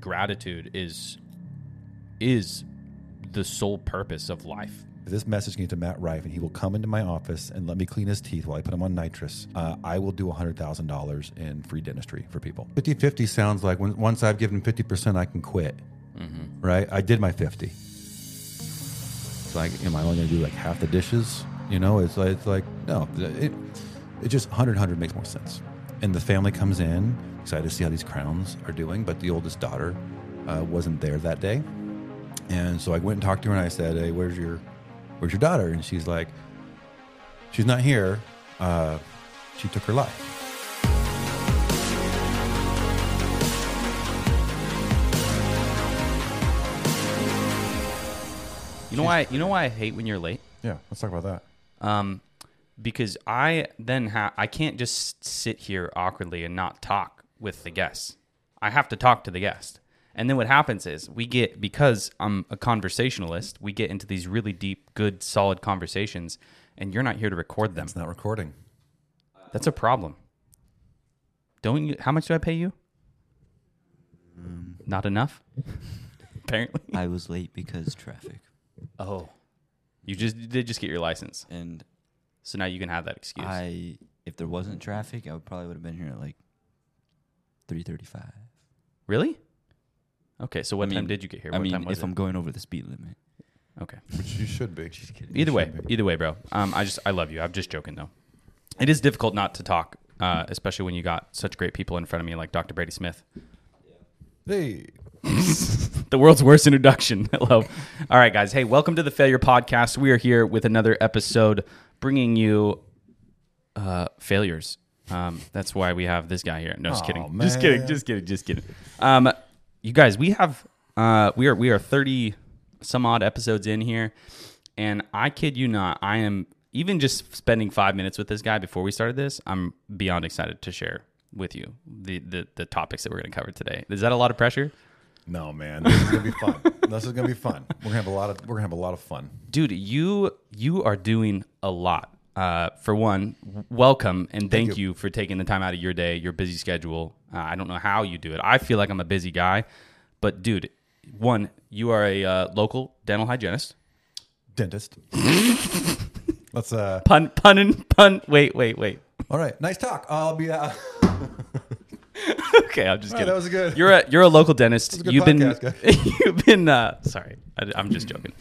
gratitude is is the sole purpose of life. If this message can get to Matt Rife and he will come into my office and let me clean his teeth while I put him on nitrous, uh, I will do $100,000 in free dentistry for people. 50 50 sounds like when, once I've given 50%, I can quit. Right? I did my 50. It's like, am I only going to do like half the dishes? You know, it's like, it's like no, it, it just 100 100 makes more sense. And the family comes in, excited to see how these crowns are doing, but the oldest daughter uh, wasn't there that day. And so I went and talked to her and I said, Hey, where's your where's your daughter? And she's like, She's not here. Uh, she took her life. You know why? You know why I hate when you're late? Yeah, let's talk about that. Um, because I then have I can't just sit here awkwardly and not talk with the guests. I have to talk to the guest. And then what happens is we get because I'm a conversationalist, we get into these really deep, good, solid conversations, and you're not here to record them. It's not recording. That's a problem. Don't you? How much do I pay you? Not enough. Apparently. I was late because traffic. Oh, you just you did just get your license, And so now you can have that excuse. I, if there wasn't traffic, I would probably would have been here at like three thirty-five. really? Okay, so what I mean- time did you get here? I mean, time was if it? I'm going over the speed limit. okay. Which you should be. She's kidding. Either way, be. either way, bro. Um, I just I love you. I'm just joking though. It is difficult not to talk, uh, especially when you got such great people in front of me like Dr. Brady Smith. Hey, the world's worst introduction. Hello. All right, guys. Hey, welcome to the Failure Podcast. We are here with another episode bringing you uh, failures. Um, that's why we have this guy here. No, just kidding. Just kidding. Just kidding. Just kidding. Um, you guys, we have uh, we are we are thirty some odd episodes in here, and I kid you not, I am even just spending five minutes with this guy before we started this. I'm beyond excited to share with you the the, the topics that we're going to cover today. Is that a lot of pressure? no, man, this is gonna be fun. this is gonna be fun. We're gonna have a lot of we're gonna have a lot of fun. dude you you are doing a lot uh, for one welcome and thank, you. you. for taking the time out of your day your busy schedule uh, i don't know how you do it i feel like i'm a busy guy but dude one you are a uh, local dental hygienist Dentist. Let's uh. pun pun and pun wait wait wait All right, nice talk. I'll be. Uh, okay i'm just kidding right, that was good. you're a you're a local dentist a you've podcast, been you've been uh sorry I, i'm just joking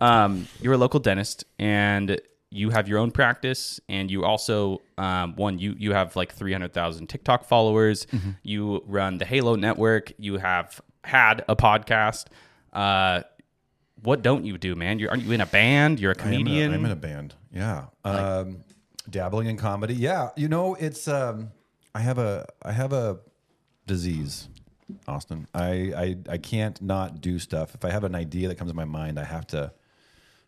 um you're a local dentist and you have your own practice and you also um, one you you have like 300000 tiktok followers Mm-hmm. you run the halo network you have had a podcast uh what don't you do man you're, are you in a band you're a I am in a- comedian I'm in a band. Yeah. Um, dabbling in comedy. Yeah. You know, it's um, I have a I have a disease, Austin. I, I I can't not do stuff. If I have an idea that comes in my mind, I have to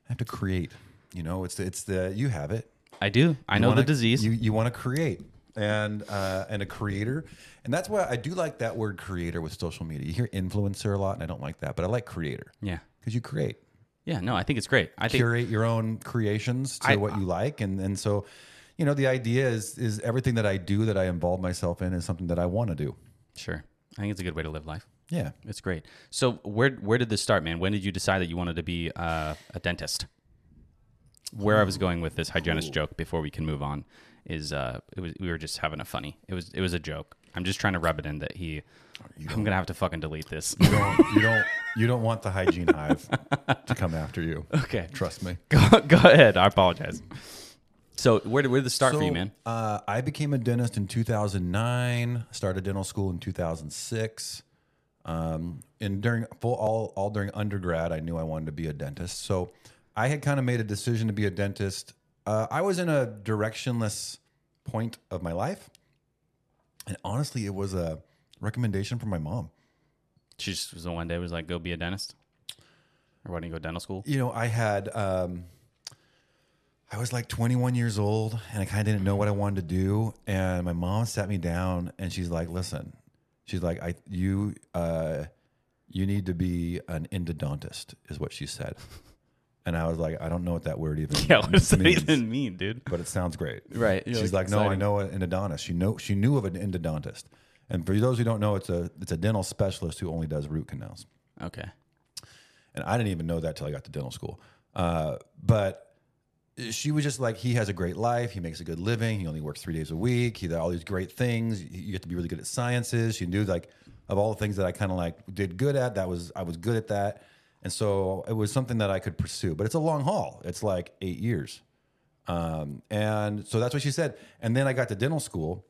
I have to create. You know, it's the, it's the you have it. i do. I You know wanna- the disease. You you want to create. And uh, and a creator, and that's why I do like that word creator with social media. You hear influencer a lot, and I don't like that, but I like creator. Yeah. Because you create. Yeah no i think it's great. I think curate your own creations to I- what you like. And and so you know the idea is is everything that i do that i involve myself in is something that i want to do. Sure. I think it's a good way to live life. Yeah. It's great. So where where did this start, man? When did you decide that you wanted to be uh, a dentist? Where I was going with this hygienist joke before we can move on is uh, it was we were just having a funny. It was it was a joke. I'm just trying to rub it in that he. I'm gonna have to fucking delete this. you don't you don't you don't want the hygiene hive to come after you okay, trust me go go ahead. I apologize. So where did where did this start for you, man? uh, i became a dentist in 2009 started dental school in 2006 um, and during full all all during undergrad i knew i wanted to be a dentist so i had kind of made a decision to be a dentist. Uh, i was in a directionless point of my life and honestly it was a recommendation from my mom. She just was the one day was like, go be a dentist, or why don't you go to dental school? you know i had um, i was like 21 years old and i kind of didn't know what i wanted to do and my mom sat me down and she's like listen she's like i you uh, you need to be an endodontist is what she said and i was like i don't know what that word even means. Yeah, what does that means, even mean, dude? but it sounds great Right. You're she's like like, no, I exciting. know an endodontist. She know she knew of an endodontist, And for those who don't know, it's a it's a dental specialist who only does root canals. Okay. And I didn't even know that till I got to dental school. Uh, but she was just like, he has a great life. He makes a good living. He only works three days a week. He did all these great things. You get to be really good at sciences. She knew like of all the things that I kind of like did good at. That was I was good at that, and so it was something that I could pursue. But it's a long haul. It's like eight years, um, and so that's what she said. And then I got to dental school,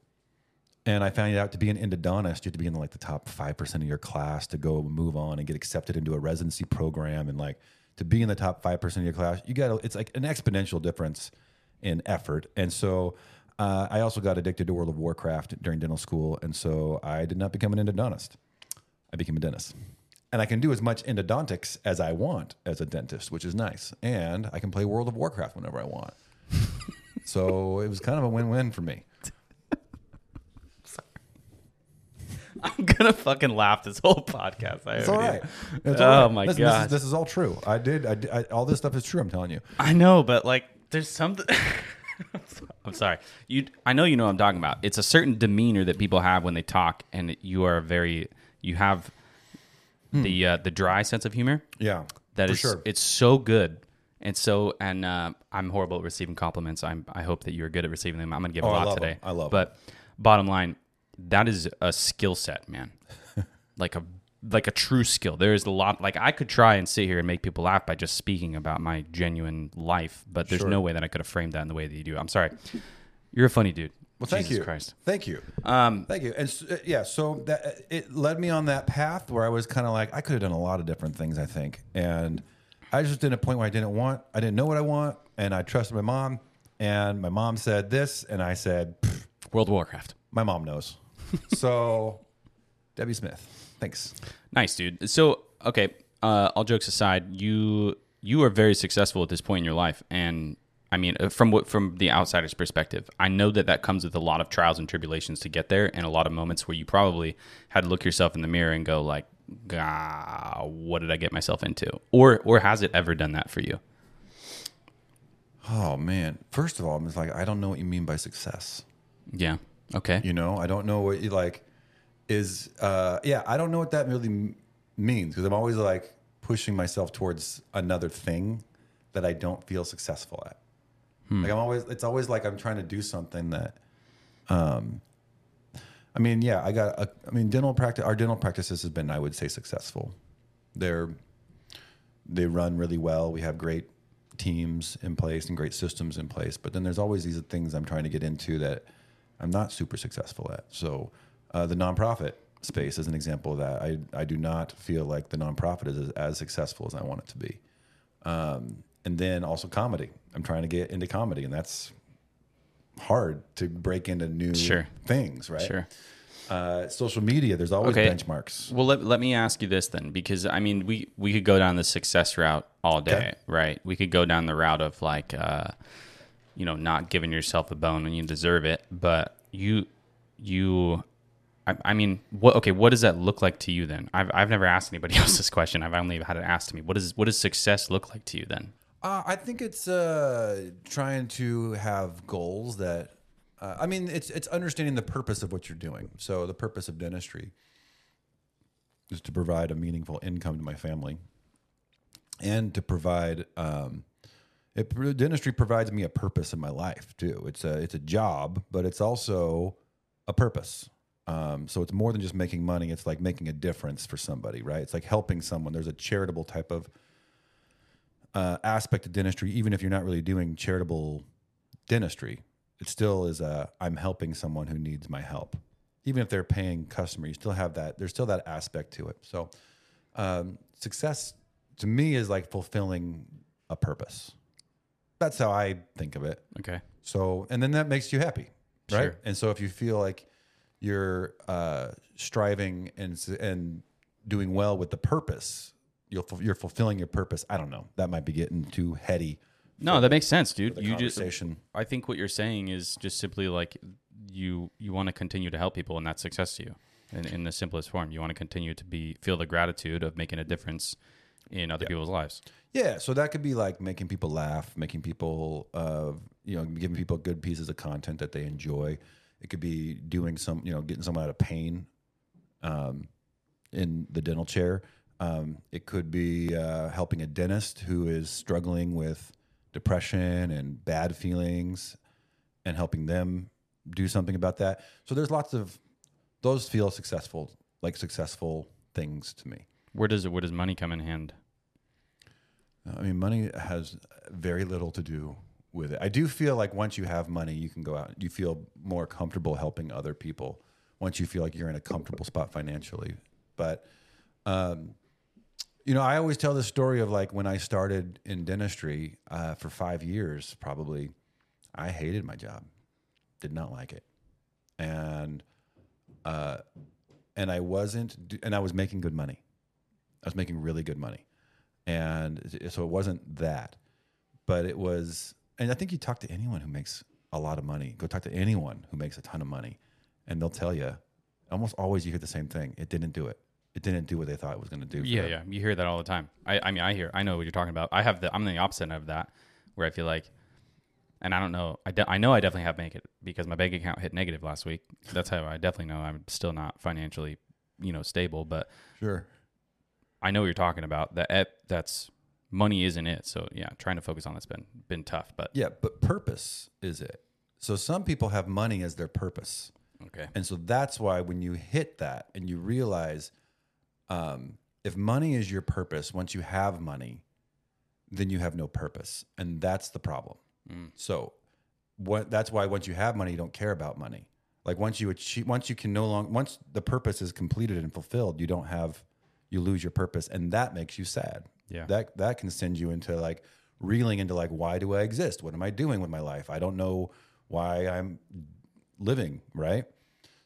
and I found out to be an endodontist, you have to be in like the top five percent of your class to go move on and get accepted into a residency program, and like to be in the top five percent of your class, you got it's like an exponential difference in effort. And so uh, I also got addicted to World of Warcraft during dental school, and so I did not become an endodontist. I became a dentist. And I can do as much endodontics as I want as a dentist, which is nice. And I can play World of Warcraft whenever I want. so it was kind of a win-win for me. I'm gonna fucking laugh this whole podcast. I It's all right. It's Oh all right. my Listen, This is, this is all true. I did. I, did- I, all this stuff is true. I'm telling you. I know, but like, there's something. I'm sorry. You, I know you know what I'm talking about. It's a certain demeanor that people have when they talk, and you are very, you have the uh, the dry sense of humor. Yeah, That for is, sure. it's so good. And so, and uh, I'm horrible at receiving compliments. I'm, I hope that you're good at receiving them. I'm gonna give Oh, a I lot love today. them. I love But bottom line, that is a skill set, man. like a like a true skill. There is a lot. Like I could try and sit here and make people laugh by just speaking about my genuine life, but there's Sure. no way that I could have framed that in the way that you do. I'm sorry. You're a funny dude. Well, thank Jesus you. Christ. Thank you. Um, Thank you. And uh, yeah, so that uh, it led me on that path where I was kind of like I could have done a lot of different things, I think. And I just did a point where I didn't want, I didn't know what I want, and I trusted my mom. And my mom said this, and I said, World of Warcraft. my mom knows. so, Debbie Smith, thanks. Nice, dude. So, okay, uh, all jokes aside, you you are very successful at this point in your life, and I mean, uh, from what from the outsider's perspective, I know that that comes with a lot of trials and tribulations to get there, and a lot of moments where you probably had to look yourself in the mirror and go like, "Ah, what did I get myself into?" Or or has it ever done that for you? Oh man! First of all, I'm just like I don't know what you mean by success. Yeah. Okay. You know, I don't know what you like is. uh Yeah, I don't know what that really m- means because I'm always like pushing myself towards another thing that I don't feel successful at. Like I'm always, it's always like I'm trying to do something that, um, I mean, yeah, I got. A, I mean, dental practice. Our dental practices has been, I would say, successful. They're they run really well. We have great teams in place and great systems in place. But then there's always these things I'm trying to get into that I'm not super successful at. So uh, the nonprofit space is an example of that. I, I do not feel like the nonprofit is as, as successful as I want it to be. Um, and then also comedy. I'm trying to get into comedy, and that's hard to break into new Sure. things, right? Sure. Uh, social media, there's always Okay. benchmarks. Well, let, let me ask you this then, because I mean, we we could go down the success route all day, Okay. right? We could go down the route of like, uh, you know, not giving yourself a bone when you deserve it, but you you. I, I mean, what? Okay, what does that look like to you then? I've, I've never asked anybody else this question. I've only had it asked to me. What does what does success look like to you then? Uh, I think it's uh, trying to have goals that. Uh, I mean, it's it's understanding the purpose of what you're doing. So the purpose of dentistry is to provide a meaningful income to my family, and to provide. Um, it, dentistry provides me a purpose in my life too. It's a it's a job, but it's also a purpose. Um, so it's more than just making money. It's like making a difference for somebody, right? It's like helping someone. There's a charitable type of uh, aspect of dentistry, even if you're not really doing charitable dentistry, it still is a I'm helping someone who needs my help. Even if they're paying customer, you still have that. There's still that aspect to it. So, um, success to me is like fulfilling a purpose. That's how I think of it. Okay. So, and then that makes you happy, right? Sure. And so, if you feel like you're uh, striving and and doing well with the purpose, you'll ful- you're fulfilling your purpose. I don't know. That might be getting too heady. No, that makes sense, dude. You just. I think what you're saying is just simply like you you want to continue to help people, and that's success to you. In, in the simplest form, you want to continue to be feel the gratitude of making a difference in other people's lives. Yeah, so that could be like making people laugh, making people, uh, you know, giving people good pieces of content that they enjoy. It could be doing some, you know, getting someone out of pain um, in the dental chair. Um, it could be uh, helping a dentist who is struggling with depression and bad feelings and helping them do something about that. So there's lots of those feel successful, like successful things to me. Where does it? Where does money come in hand? I mean, money has very little to do with it. I do feel like once you have money, you can go out. You feel more comfortable helping other people once you feel like you're in a comfortable spot financially. But, um, you know, I always tell the story of like when I started in dentistry uh, for five years, probably, I hated my job, did not like it, and uh, and I wasn't, and I was making good money. I was making really good money, and so it wasn't that, but it was. And I think you talk to anyone who makes a lot of money. Go talk to anyone who makes a ton of money, and they'll tell you. Almost always, you hear the same thing. It didn't do it. It didn't do what they thought it was going to do. for Yeah, them. yeah. You hear that all the time. I, I mean, I hear, I know what you're talking about. I have the, I'm in the opposite of that, where I feel like, and I don't know, I, de- I know I definitely have make it because my bank account hit negative last week. That's how I definitely know I'm still not financially, you know, stable. But Sure. I know what you're talking about. That eh, that's money isn't it. So yeah, trying to focus on that's been been tough. But Yeah, but purpose is it. So some people have money as their purpose. okay, And so that's why when you hit that and you realize um, if money is your purpose, once you have money, then you have no purpose. And that's the problem. So what, that's why once you have money, you don't care about money. Like once you achieve, once you can no longer, once the purpose is completed and fulfilled, you don't have, you lose your purpose. And that makes you sad. Yeah. That, that can send you into like reeling into like, why do I exist? What am I doing with my life? I don't know why I'm living, right?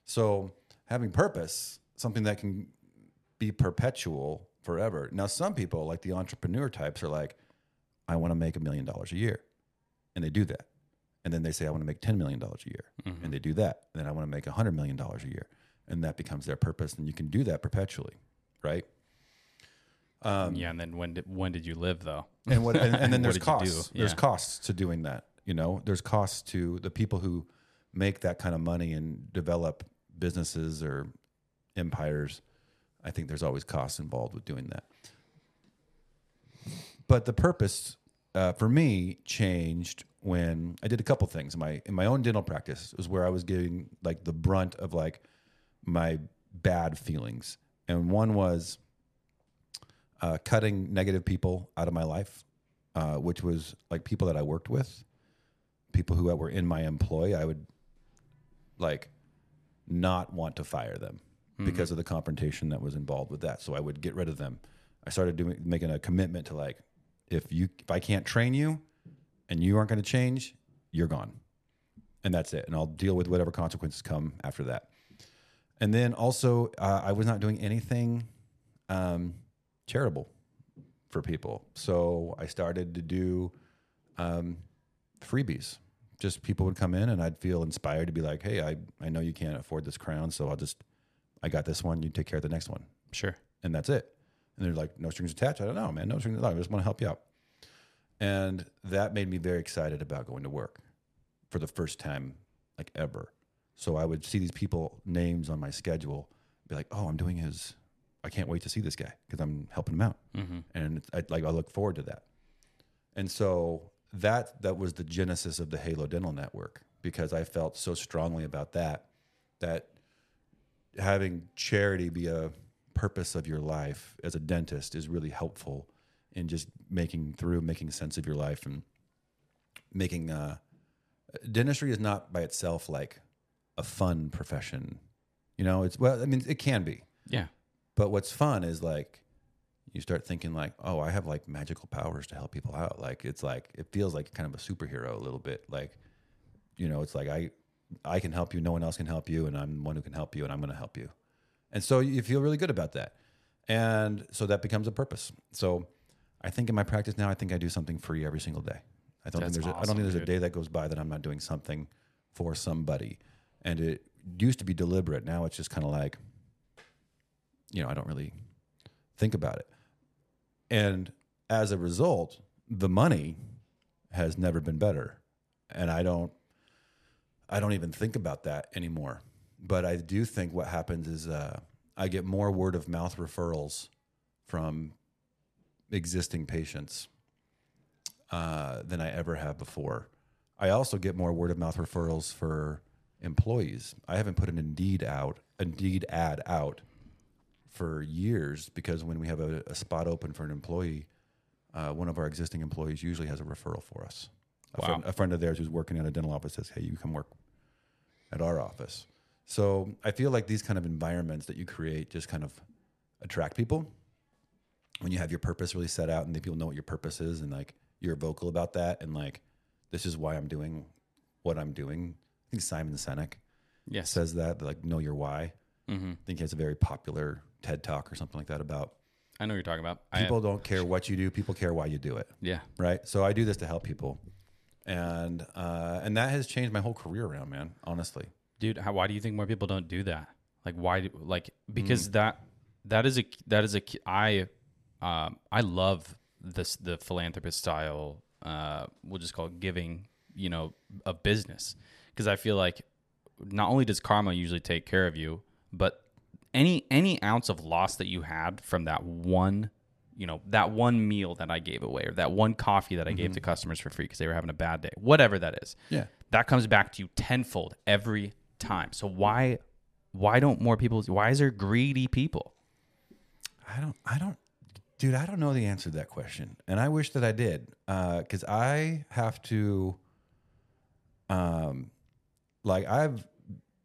So having purpose, something that can be perpetual forever. Now, some people, like the entrepreneur types, are like, I want to make a million dollars a year. And they do that. And then they say, I want to make $10 million a year. Mm-hmm. And they do that. And then I want to make $100 million a year. And that becomes their purpose. And you can do that perpetually, right? Um, yeah. And then when did when did you live though? and what and, and then there's did you do? costs there's costs to doing that you know there's costs to the people who make that kind of money and develop businesses or empires i think there's always costs involved with doing that. But the purpose uh, for me changed when i did a couple things. In my in my own dental practice was where i was getting like the brunt of like my bad feelings. And one was uh, cutting negative people out of my life, uh, which was like people that I worked with, people who were in my employ. I would like not want to fire them because of the confrontation that was involved with that. So I would get rid of them. I started doing making a commitment to like, if you if I can't train you, and you aren't going to change, you're gone, and that's it. And I'll deal with whatever consequences come after that. And then also, uh, I was not doing anything um, charitable for people. So I started to do um, freebies. Just people would come in and I'd feel inspired to be like, hey, I, I know you can't afford this crown, so I'll just, I got this one, you take care of the next one. Sure. And that's it. And they're like, no strings attached. I don't know, man. No strings attached. I just want to help you out. And that made me very excited about going to work for the first time, like ever. So I would see these people names on my schedule, be like, oh, I'm doing his. I can't wait to see this guy because I'm helping him out, mm-hmm. and it's, I like I look forward to that. And so that that was the genesis of the Halo Dental Network because I felt so strongly about that that having charity be a purpose of your life as a dentist is really helpful in just making through making sense of your life and making uh, dentistry is not by itself like a fun profession you know? It's well i mean it can be. Yeah. but what's fun is like you start thinking like oh i have like magical powers to help people out. Like it's like it feels like kind of a superhero a little bit. Like you know it's like i i can help you no one else can help you and i'm the one who can help you and i'm going to help you. And so you feel really good about that. And so that becomes a purpose. So i think in my practice now i think i do something free every single day. I don't That's think there's a, i don't think there's dude. a day that goes by that i'm not doing something for somebody. And it used to be deliberate. Now it's just kind of like you know i don't really think about it. And as a result the money has never been better. And i don't i don't even think about that anymore but i do think what happens is uh, I get more word of mouth referrals from existing patients uh, than I ever have before. I also get more word of mouth referrals for employees. I haven't put an Indeed out, Indeed ad out for years because when we have a, a spot open for an employee, uh, one of our existing employees usually has a referral for us. A, Wow. friend, a friend of theirs who's working at a dental office says, "Hey, you come work at our office." So I feel like these kind of environments that you create just kind of attract people when you have your purpose really set out and the people know what your purpose is and like you're vocal about that and like this is why I'm doing what I'm doing. I think Simon Sinek Yes. says that like know your why. hmm I think he has a very popular TED talk or something like that about I know what you're talking about. People don't care what you do, people care why you do it, yeah. right? So I do this to help people, and uh, and that has changed my whole career around, man. Honestly, dude how, why do you think more people don't do that like why do like Mm. because that that is a that is a i um i love this the philanthropist style uh we'll just call it giving you know a business because i feel like not only does karma usually take care of you but any any ounce of loss that you had from that one you know that one meal that i gave away or that one coffee that i gave to customers for free because they were having a bad day whatever that is yeah. that comes back to you tenfold every time. So why why don't more people why is there greedy people? I don't, I don't, dude, I don't know the answer to that question. And I wish that I did. Uh, cause I have to, um, like I've,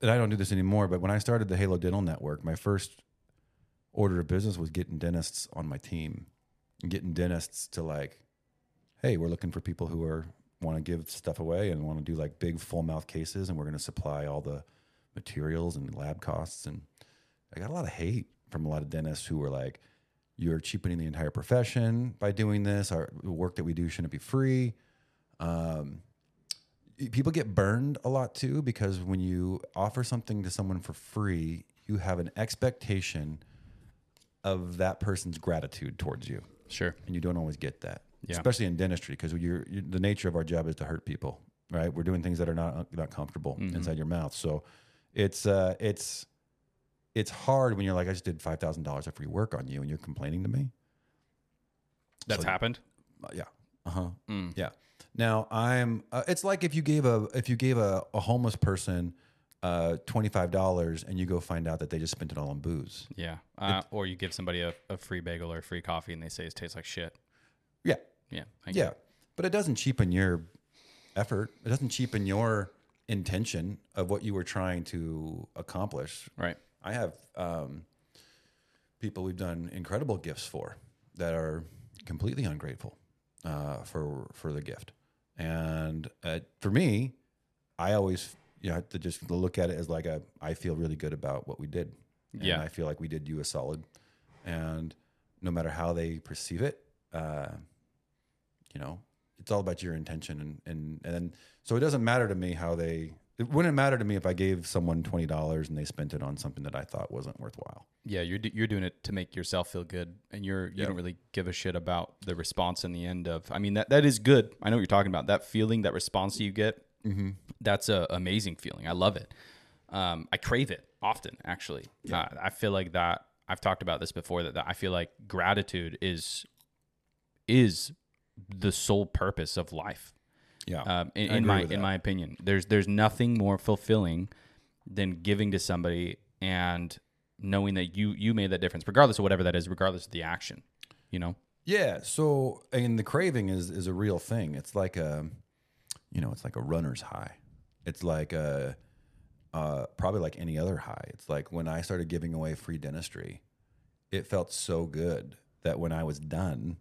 and I don't do this anymore, but when I started the Halo Dental Network, my first order of business was getting dentists on my team and getting dentists to like, Hey, we're looking for people who are, want to give stuff away and want to do like big full mouth cases. And we're going to supply all the materials and lab costs. And I got a lot of hate from a lot of dentists who were like, "You're cheapening the entire profession by doing this. Our work that we do shouldn't be free." Um, people get burned a lot too because when you offer something to someone for free, you have an expectation of that person's gratitude towards you, Sure. and you don't always get that, Yeah. especially in dentistry because you're, you the nature of our job is to hurt people, right? We're doing things that are not not comfortable inside your mouth, so it's uh, it's it's hard when you're like, I just did five thousand dollars of free work on you, and you're complaining to me. That's So- happened. Uh, yeah. Uh huh. Mm. Yeah. Now I'm. Uh, it's like if you gave a if you gave a, a homeless person uh, twenty five dollars and you go find out that they just spent it all on booze. Yeah. Uh, or you give somebody a, a free bagel or a free coffee and they say it tastes like shit. Yeah. Yeah. Yeah. But it doesn't cheapen your effort. It doesn't cheapen your intention of what you were trying to accomplish. Right. I have um, people we've done incredible gifts for that are completely ungrateful uh, for for the gift, and uh, for me, I always you know to just look at it as like a I feel really good about what we did. And Yeah. I feel like we did you a solid, and no matter how they perceive it, uh, you know, it's all about your intention, and and and then, so it doesn't matter to me how they. It wouldn't matter to me if I gave someone twenty dollars and they spent it on something that I thought wasn't worthwhile. Yeah, you're you're doing it to make yourself feel good, and you're you don't really give a shit about the response in the end of. I mean that that is good. I know what you're talking about. That feeling, that response you get, Mm-hmm. that's a amazing feeling. I love it. Um, I crave it often, actually. Uh, I feel like that. I've talked about this before. That, that I feel like gratitude is is the sole purpose of life. Yeah, Um, in, in my in my opinion, there's there's nothing more fulfilling than giving to somebody and knowing that you you made that difference, regardless of whatever that is, regardless of the action. You know. Yeah. So, and the craving is is a real thing. It's like a, you know, it's like a runner's high. It's like a, uh, probably like any other high. It's like when I started giving away free dentistry, it felt so good that when I was done,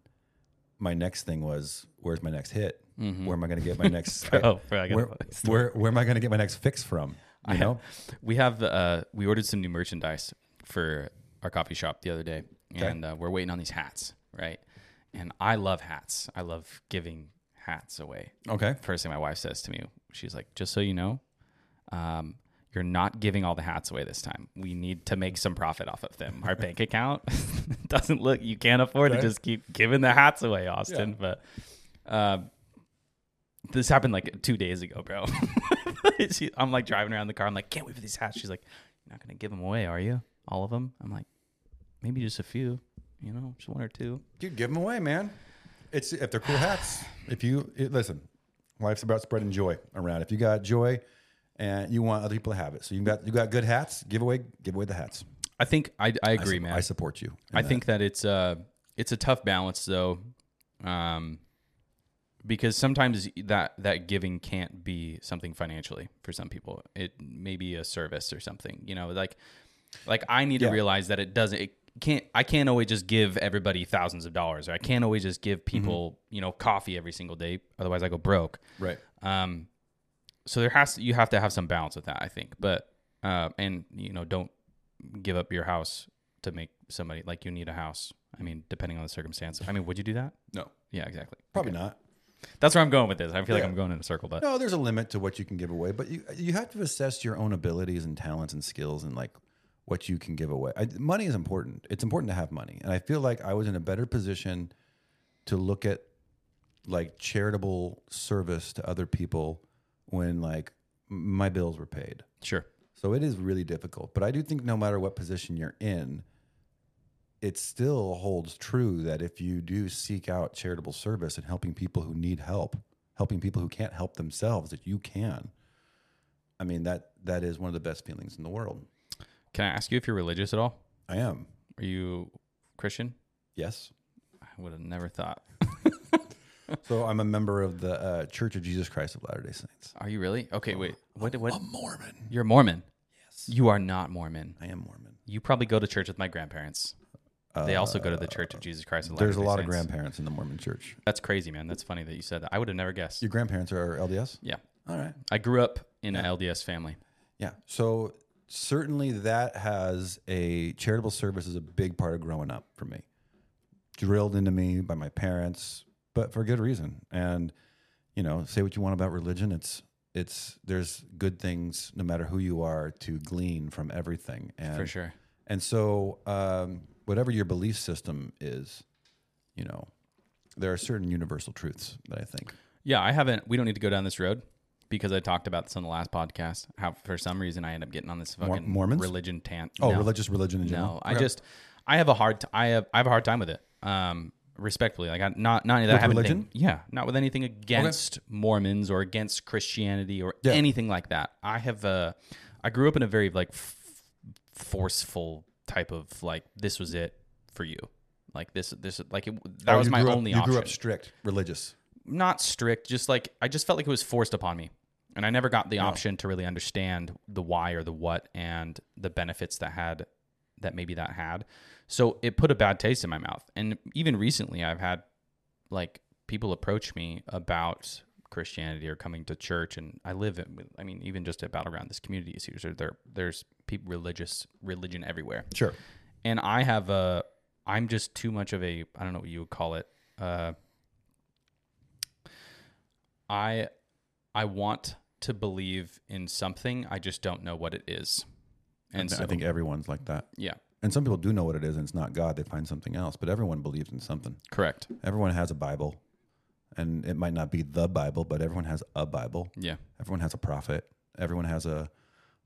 my next thing was, where's my next hit? Where am I going to get my next? Oh, I where, where where am I going to get my next fix from? You know. We have uh we ordered some new merchandise for our coffee shop the other day, and uh, we're waiting on these hats, right? And I love hats. I love giving hats away. Okay. First thing my wife says to me, she's like, "Just so you know, um, you're not giving all the hats away this time. We need to make some profit off of them. Our bank account doesn't look. You can't afford to just keep giving the hats away, Austin. But um, this happened like two days ago, bro. She- I'm like driving around the car. I'm like, can't wait for these hats. She's like, you're not gonna give them away, are you? all of them. I'm like, maybe just a few, you know, just one or two. Dude, give them away, man. It's if they're cool hats. If you it, listen, life's about spreading joy around. If you got joy and you want other people to have it, so you got you got good hats, give away give away the hats. I think I, I I agree, su- man. I support you. I that. think that it's uh it's a tough balance though, um, because sometimes that that giving can't be something financially for some people. It may be a service or something. You know, like like I need Yeah. to realize that it doesn't. It can't. I can't always just give everybody thousands of dollars. Or I can't always just give people you know coffee every single day. Otherwise, I go broke. right. Um, so there has to, you have to have some balance with that, I think. But uh, and you know, don't give up your house to make somebody like you need a house. I mean, depending on the circumstance. I mean, would you do that? No, Yeah, exactly. probably not. That's where I'm going with this. I feel like I'm going in a circle, but No, there's a limit to what you can give away, but you you have to assess your own abilities and talents and skills and like what you can give away. I, money is important. It's important to have money, and I feel like I was in a better position to look at like charitable service to other people when like my bills were paid. sure. So it is really difficult. But I do think no matter what position you're in, it still holds true that if you do seek out charitable service and helping people who need help, helping people who can't help themselves, that you can. I mean that that is one of the best feelings in the world. Can I ask you if you're religious at all? I am. Are you Christian? Yes. I would have never thought. So I'm a member of the uh, Church of Jesus Christ of Latter Day Saints. Are you really? Okay, wait. What? What? A Mormon. You're Mormon. Yes. You are not Mormon. I am Mormon. You probably go to church with my grandparents. They also go to the Church of Jesus Christ. of Latter-day Saints. There's a lot of grandparents in the Mormon Church. That's crazy, man. That's funny that you said that. I would have never guessed. Your grandparents are LDS. Yeah. All right. I grew up in an LDS family. Yeah. So certainly that has a charitable service is a big part of growing up for me. Drilled into me by my parents, but for good reason. And you know, say what you want about religion, it's it's there's good things no matter who you are to glean from everything. And For sure. and so um, whatever your belief system is, you know, there are certain universal truths that I think. Yeah, I haven't. We don't need to go down this road because I talked about this on the last podcast. How for some reason I end up getting on this fucking Mormons? religion tant. Oh, No. religious religion in general. No, I just I have a hard t- I have I have a hard time with it. Um, respectfully, like I, not not that I have religion? anything. Yeah, not with anything against Mormons or against Christianity or Yeah. anything like that. I have uh, I grew up in a very like f- forceful type of like this was it for you. Like this, this, like it, that Oh, was my up- only You option grew up strict, religious. not strict, just like I just felt like it was forced upon me. And I never got the option to really understand the why or the what and the benefits that had that maybe that had. So it put a bad taste in my mouth. And even recently I've had like people approach me about Christianity or coming to church and I live in I mean even just about Battle Ground, this community see there there there's people religious religion everywhere Sure. and I have a I'm just too much of a I don't know what you would call it. Uh, I I want to believe in something. I just don't know what it is. And I so think everyone's like that. yeah, And some people do know what it is, and it's not God. They find something else. But everyone believes in something. correct. Everyone has a Bible, and it might not be the Bible, but everyone has a Bible. Yeah. Everyone has a prophet. Everyone has a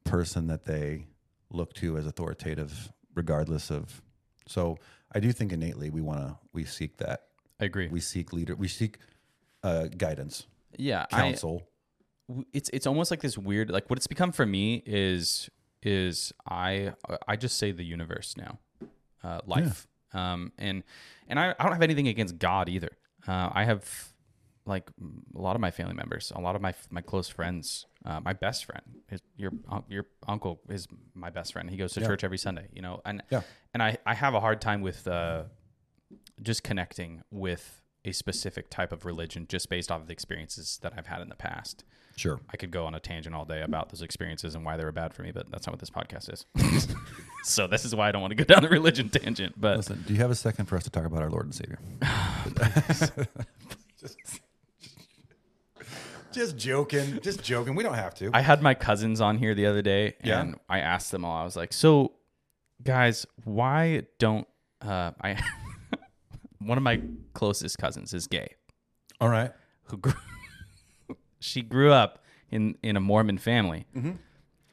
person that they look to as authoritative, regardless of. So I do think innately we want to we seek that. I agree. We seek leader. We seek uh, guidance, yeah, counsel. w- it's it's almost like this weird like what it's become for me is is I I just say the universe now, uh, life, um, and and I, I don't have anything against God either. Uh, I have like a lot of my family members, a lot of my my close friends, uh, my best friend, his, your your uncle is my best friend. He goes to Yeah. church every Sunday, you know, and Yeah. and I I have a hard time with uh, just connecting with a specific type of religion just based off of the experiences that I've had in the past. Sure. I could go on a tangent all day about those experiences and why they were bad for me, but that's not what this podcast is. so this is why I don't want to go down the religion tangent. But Listen, do you have a second for us to talk about our Lord and Savior? just, just joking. Just joking. We don't have to. I had my cousins on here the other day, Yeah? and I asked them all. I was like, "So, guys, why don't uh, I?" One of my closest cousins is gay. All right. Who grew, she grew up in in a Mormon family, Mm-hmm.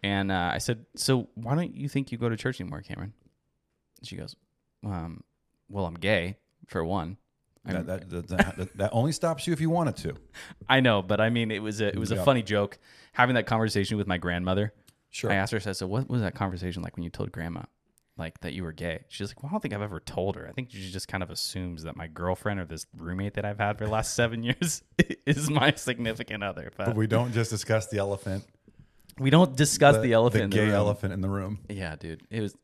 and uh, I said, "So why don't you think you go to church anymore, Cameron?" She goes, um, "Well, I'm gay for one." That, that, that, that, only stops you if you wanted to. I know, but I mean, it was a it was a Yeah. funny joke having that conversation with my grandmother. Sure. I asked her, I said, "So what was that conversation like when you told grandma, like that you were gay?" She's like, "Well, I don't think I've ever told her. I think she just kind of assumes that my girlfriend or this roommate that I've had for the last seven years is my significant other." But, But we don't just discuss the elephant. we don't discuss the, elephant. The in gay room. elephant in the room. Yeah, dude. It was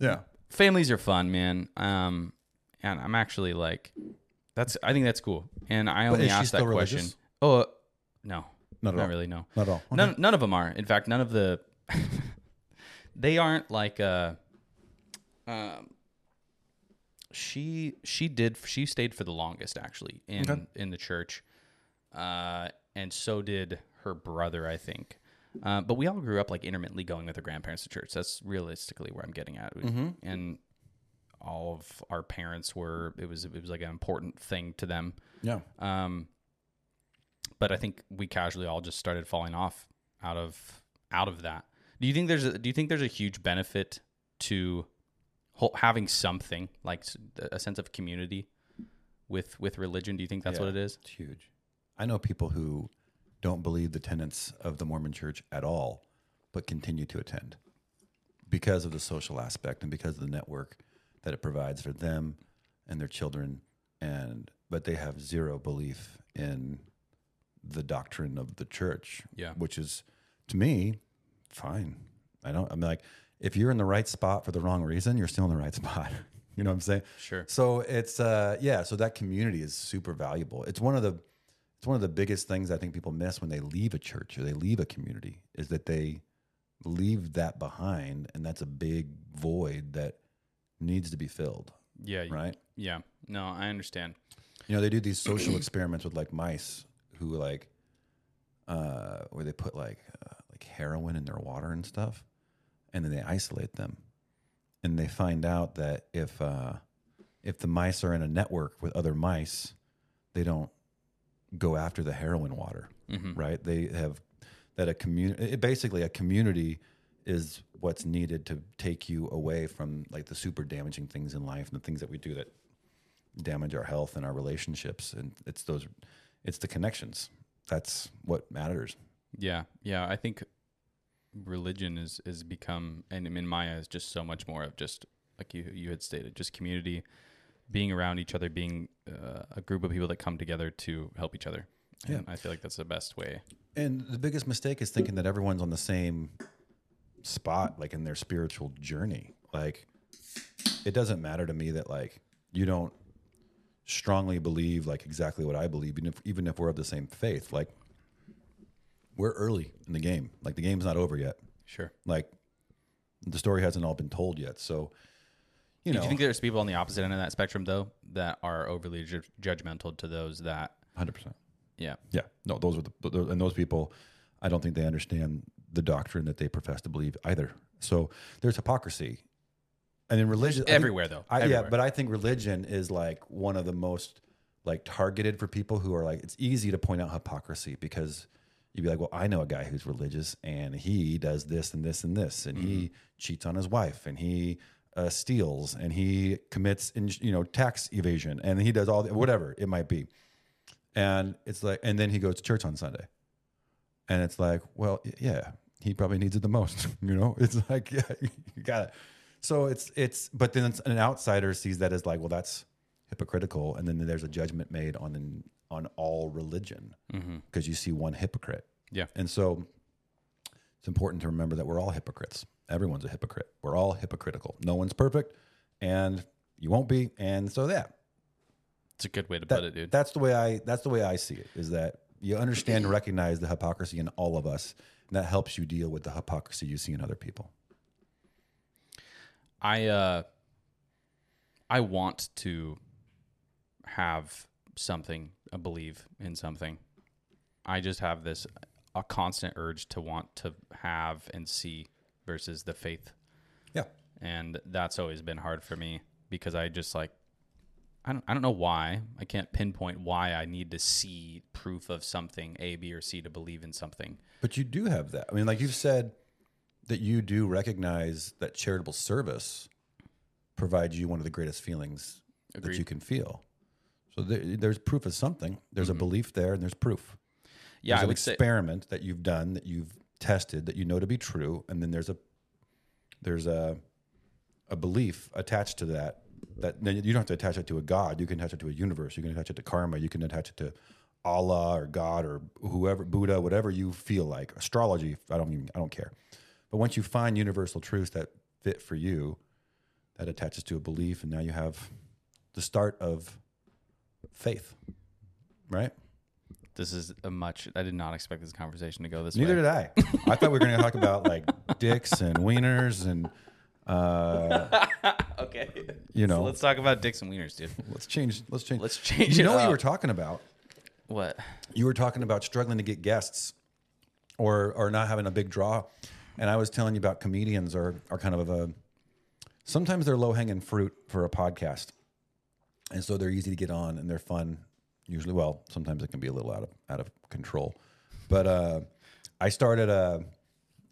Yeah. families are fun, man. Um, and I'm actually like, that's I think that's cool. And I only asked that still question. Oh, uh, no, Not at not all. really. No, Not at all. Okay. None, none of them are. In fact, none of the they aren't like uh um she she did she stayed for the longest actually in Okay. in the church. Uh and so did her brother, I think. Uh, but we all grew up like intermittently going with our grandparents to church. That's realistically where I'm getting at. And all of our parents were it was it was like an important thing to them. Yeah. Um, but I think we casually all just started falling off out of out of that. Do you think there's a, do you think there's a huge benefit to having something like a sense of community with with religion? Do you think that's Yeah. what it is? It's huge. I know people who don't believe the tenets of the Mormon church at all, but continue to attend because of the social aspect and because of the network that it provides for them and their children. And but they have zero belief in the doctrine of the church. Yeah. Which is to me, fine. I don't I'm like, if you're in the right spot for the wrong reason, you're still in the right spot. you know what I'm saying? Sure. So it's uh yeah, so that community is super valuable. It's one of the it's one of the biggest things I think people miss when they leave a church or they leave a community is that they leave that behind and that's a big void that needs to be filled, Yeah. right? Yeah. No, I understand. You know, they do these social experiments with like mice who like uh where they put like uh, like heroin in their water and stuff and then they isolate them. And they find out that if uh if the mice are in a network with other mice, they don't go after the heroin water, right? They have that a community. Basically, a community is what's needed to take you away from like the super damaging things in life and the things that we do that damage our health and our relationships. And it's those, it's the connections. That's what matters. Yeah. Yeah. I think religion is is become and in Maya is just so much more of just like you you had stated, just community, being around each other, being uh, a group of people that come together to help each other. And Yeah. I feel like that's the best way. And the biggest mistake is thinking that everyone's on the same spot, like in their spiritual journey. Like, it doesn't matter to me that like you don't strongly believe like exactly what I believe, even if even if we're of the same faith. Like, we're early in the game. Like the game's not over yet. Sure. Like, the story hasn't all been told yet. So, you know, Do you think there's people on the opposite end of that spectrum though that are overly ju- judgmental to those that hundred percent. yeah Yeah, no, those are the and those people. I don't think they understand the doctrine that they profess to believe either. So there's hypocrisy, and in religion I think- everywhere though I, yeah, but I think religion is like one of the most like targeted for people who are like. It's easy to point out hypocrisy because you'd be like, well, I know a guy who's religious and he does this and this and this, and he cheats on his wife and he uh, steals and he commits in, you know tax evasion and he does all the, whatever it might be, and it's like, and then he goes to church on Sunday, and it's like, well, yeah, he probably needs it the most, you know. It's like, yeah, you got it. So it's it's, but then it's, an outsider sees that as like, well, that's hypocritical, and then there's a judgment made on an, on all religion because you see one hypocrite, yeah and so it's important to remember that we're all hypocrites. Everyone's a hypocrite. We're all hypocritical. No one's perfect, and you won't be. And so yeah, it's a good way to that- put it dude That's the way I. That's the way I see it. Is that you understand and recognize the hypocrisy in all of us, and that helps you deal with the hypocrisy you see in other people. I uh I want to have something, I believe in something. I just have this a constant urge to want to have and see versus the faith. Yeah. And that's always been hard for me because I just like I don't I don't know why. I can't pinpoint why I need to see proof of something A, B, or C to believe in something. But you do have that. I mean, like you've said that you do recognize that charitable service provides you one of the greatest feelings that you can feel. So there, there's proof of something. There's a belief there, and there's proof. Mm-hmm. Yeah, there's I an would say experiment that you've done that you've tested that you know to be true, and then there's a there's a a belief attached to that. That then you don't have to attach it to a god. You can attach it to a universe. You can attach it to karma. You can attach it to Allah or God or whoever Buddha, whatever you feel like. Astrology. I don't even. I don't care. But once you find universal truths that fit for you, that attaches to a belief, and now you have the start of faith, right? this is a much. I did not expect this conversation to go this way. Neither way. did I. I thought we were going to talk about like dicks and wieners and uh, Okay, You So know. let's talk about dicks and wieners, dude. let's change. Let's change. Let's change You know what you were talking about? What? You were talking about struggling to get guests, or or not having a big draw, and I was telling you about comedians are are kind of a sometimes they're low hanging fruit for a podcast, and so they're easy to get on and they're fun. Usually, well, sometimes it can be a little out of out of control, but uh, I started a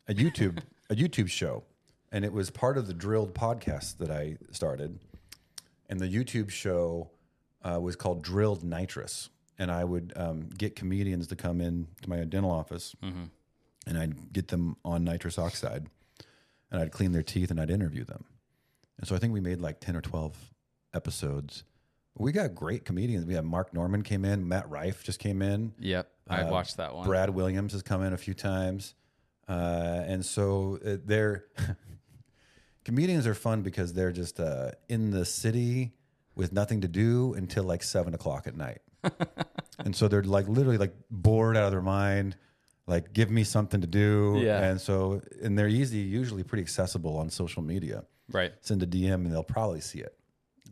a YouTube a YouTube show, and it was part of the Drilled podcast that I started, and the YouTube show uh, was called Drilled Nitrous, and I would um, get comedians to come in to my dental office, and I'd get them on nitrous oxide, and I'd clean their teeth and I'd interview them, and so I think we made like ten or twelve episodes. We got great comedians. We had Mark Normand came in, Matt Rife just came in. Yep, I Uh, watched that one. Brad Williams has come in a few times, uh, and so uh, they're comedians are fun because they're just uh, in the city with nothing to do until like seven o'clock at night, and so they're like literally like bored out of their mind. Like, give me something to do, Yeah. and so and they're easy, usually pretty accessible on social media. right. Send a DM and they'll probably see it.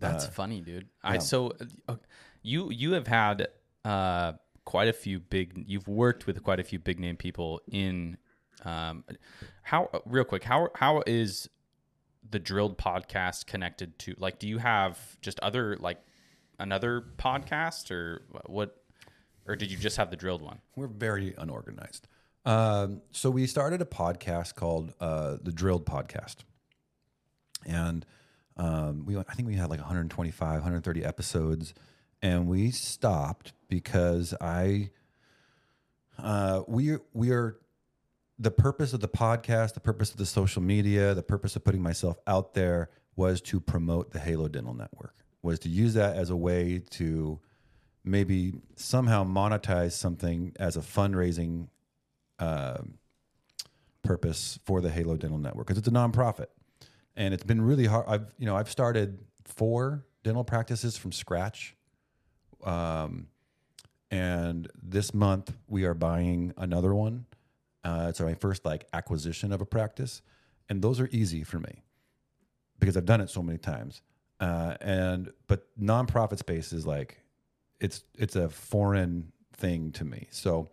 That's Uh, funny, dude. I so uh, you you have had uh, quite a few big. You've worked with quite a few big name people in. Um, how real quick? How how is the Drilled podcast connected to? Like, do you have just other like another podcast or what? Or did you just have the Drilled one? We're very unorganized. Um, so we started a podcast called uh, the Drilled Podcast, and um, we I think we had like 125, 130 episodes, and we stopped because I uh, we we are the purpose of the podcast, the purpose of the social media, the purpose of putting myself out there was to promote the Halo Dental Network. Was to use that as a way to maybe somehow monetize something as a fundraising um purpose for the Halo Dental Network because it's a nonprofit, and it's been really hard. I've you know I've started four dental practices from scratch, um, and this month we are buying another one. Uh, it's my first like acquisition of a practice, and those are easy for me because I've done it so many times. Uh, and but nonprofit space is like it's it's a foreign thing to me. So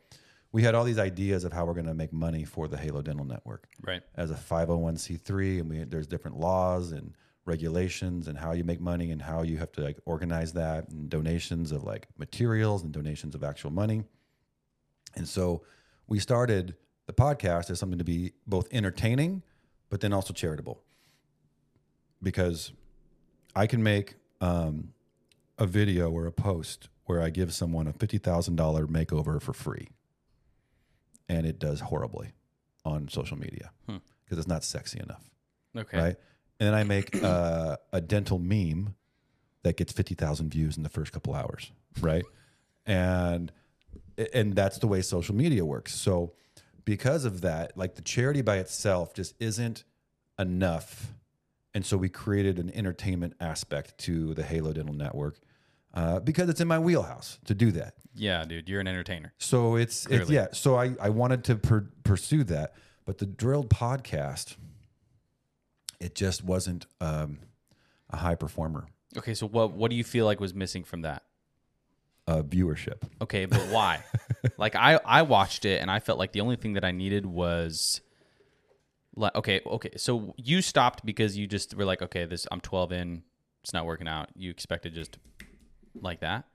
we had all these ideas of how we're going to make money for the Halo Dental Network Right. as a 501c3 and we there's different laws and regulations and how you make money and how you have to like organize that and donations of like materials and donations of actual money. And so we started the podcast as something to be both entertaining but then also charitable. Because I can make um, a video or a post where I give someone a $50,000 makeover for free. And it does horribly on social media because it's not sexy enough. Okay. Right. And then I make uh, a dental meme that gets 50,000 views in the first couple hours. Right. and, and that's the way social media works. So, because of that, like the charity by itself just isn't enough. And so we created an entertainment aspect to the Halo Dental Network uh, because it's in my wheelhouse to do that. Yeah, dude, you're an entertainer. So it's, it's yeah. So I, I wanted to per, pursue that, but the drilled podcast, it just wasn't um, a high performer Okay, so what what do you feel like was missing from that? uh, viewership. Okay, but why? like I I watched it and I felt like the only thing that I needed was like okay, okay. So you stopped because you just were like, okay, this I'm 12 in, it's not working out. You expected just like that?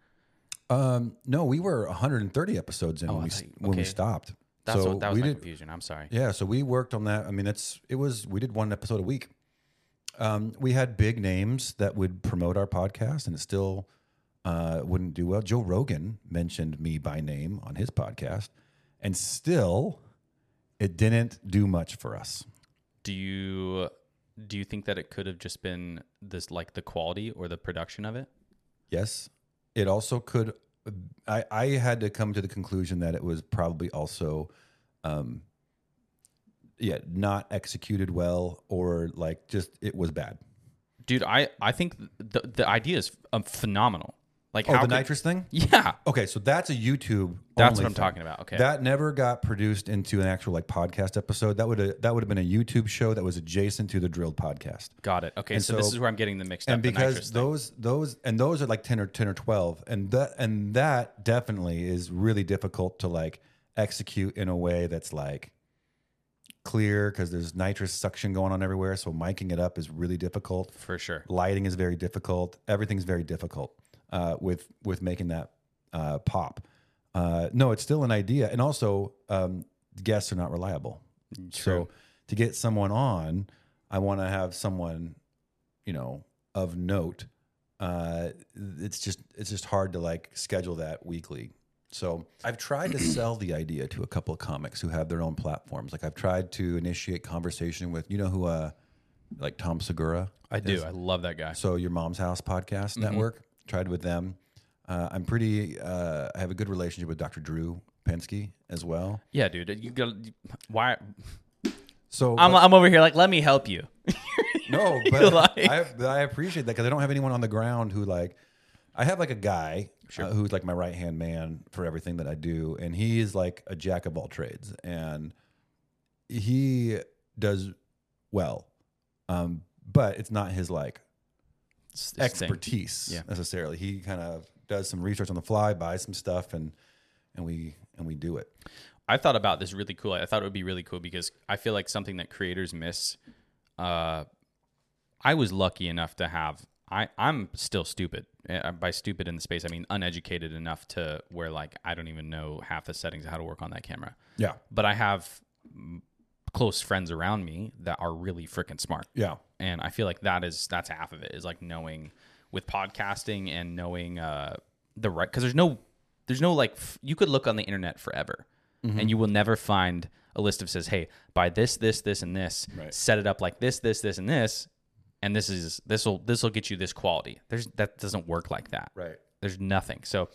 Um, no, we were 130 episodes in when, Oh, I we, thought when we okay. stopped. That's so what that was we my did, confusion. I'm sorry. Yeah, so we worked on that. I mean, it's it was we did one episode a week, Um, we had big names that would promote our podcast, and it still uh, wouldn't do well. Joe Rogan mentioned me by name on his podcast, and still, it didn't do much for us. Do you do you think that it could have just been this like the quality or the production of it? Yes, it also could. I, I had to come to the conclusion that it was probably also, um, yeah, not executed well or like just it was bad. Dude, I I think the the idea is um, phenomenal. Like Oh, how the could- nitrous thing. Yeah, Okay, so that's a YouTube. That's what I'm thing. talking about. Okay. that never got produced into an actual like podcast episode. That would that would have been a YouTube show that was adjacent to the Drilled podcast. got it. Okay, And so, this is where I'm getting the mixed and up. the because nitrous thing. those those and those are like 10 or 10 or 12 and that and that definitely is really difficult to like execute in a way that's like clear because there's nitrous suction going on everywhere so miking it up is really difficult for sure. lighting is very difficult everything's very difficult uh, with with making that uh, pop uh, no it's still an idea and also um, guests are not reliable so to get someone on, I want to have someone, you know, of note. Uh, it's just it's just hard to like schedule that weekly. So I've tried to sell the idea to a couple of comics who have their own platforms. Like I've tried to initiate conversation with you know who uh like Tom Segura. I do. I love that guy. So your mom's house podcast network. Tried with them. Uh, I'm pretty. Uh, I have a good relationship with Dr. Drew Pinsky as well. Yeah, dude. You got why? So I'm but- I'm over here like let me help you. No, but Like- I, I appreciate that because I don't have anyone on the ground who like. I have like a guy uh, who's like my right hand man for everything that I do, and he is like a jack of all trades, and he does well, um, but it's not his like It's this thing. Expertise Yeah. necessarily. He kind of does some research on the fly, buys some stuff, and and we and we do it. I thought about this really cool. I thought it would be really cool because I feel like something that creators miss. Uh, I was lucky enough to have. I I'm still stupid. Uh, By stupid in the space, I mean uneducated enough to where like I don't even know half the settings of how to work on that camera. Yeah, But I have close friends around me that are really freaking smart. yeah, and I feel like that is that's half of it is like knowing with podcasting and knowing uh the right because there's no there's no like f- you could look on the internet forever and you will never find a list of says hey buy this this this and this Right. set it up like this this this and this and this is this will this will get you this quality there's that doesn't work like that right. there's nothing so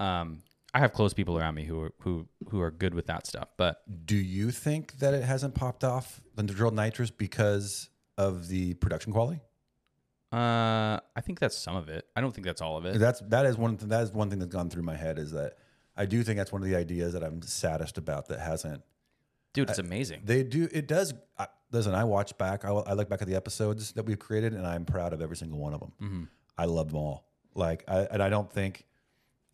um I have close people around me who are who who are good with that stuff but Do you think that it hasn't popped off the drilled nitrous because of the production quality? uh I think that's some of it I don't think that's all of it That's that is one that is one thing that's gone through my head is that I do think that's one of the ideas that I'm saddest about that hasn't. dude it's amazing They do it does. I, listen, I watch back. I, I look back at the episodes that we've created, and I'm proud of every single one of them. Mm-hmm. I love them all. Like, I, and I don't think.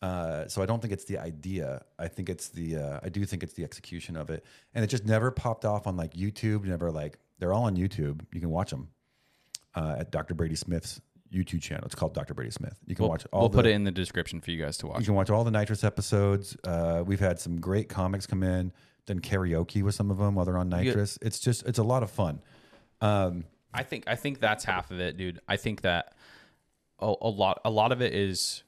Uh, so I don't think it's the idea. I think it's the. Uh, I do think it's the execution of it, and it just never popped off on like YouTube. Never like they're all on YouTube. You can watch them uh, at Dr. Brady Smith's YouTube channel. It's called Dr. Brady Smith. You can we'll, watch all. we'll the, put it in the description for you guys to watch you can watch all the Nitrous episodes. Uh, we've had some great comics come in, done karaoke with some of them while they're on Nitrous. It's just it's a lot of fun. Um, I think I think that's half of it, dude. I think that a, a lot a lot of it is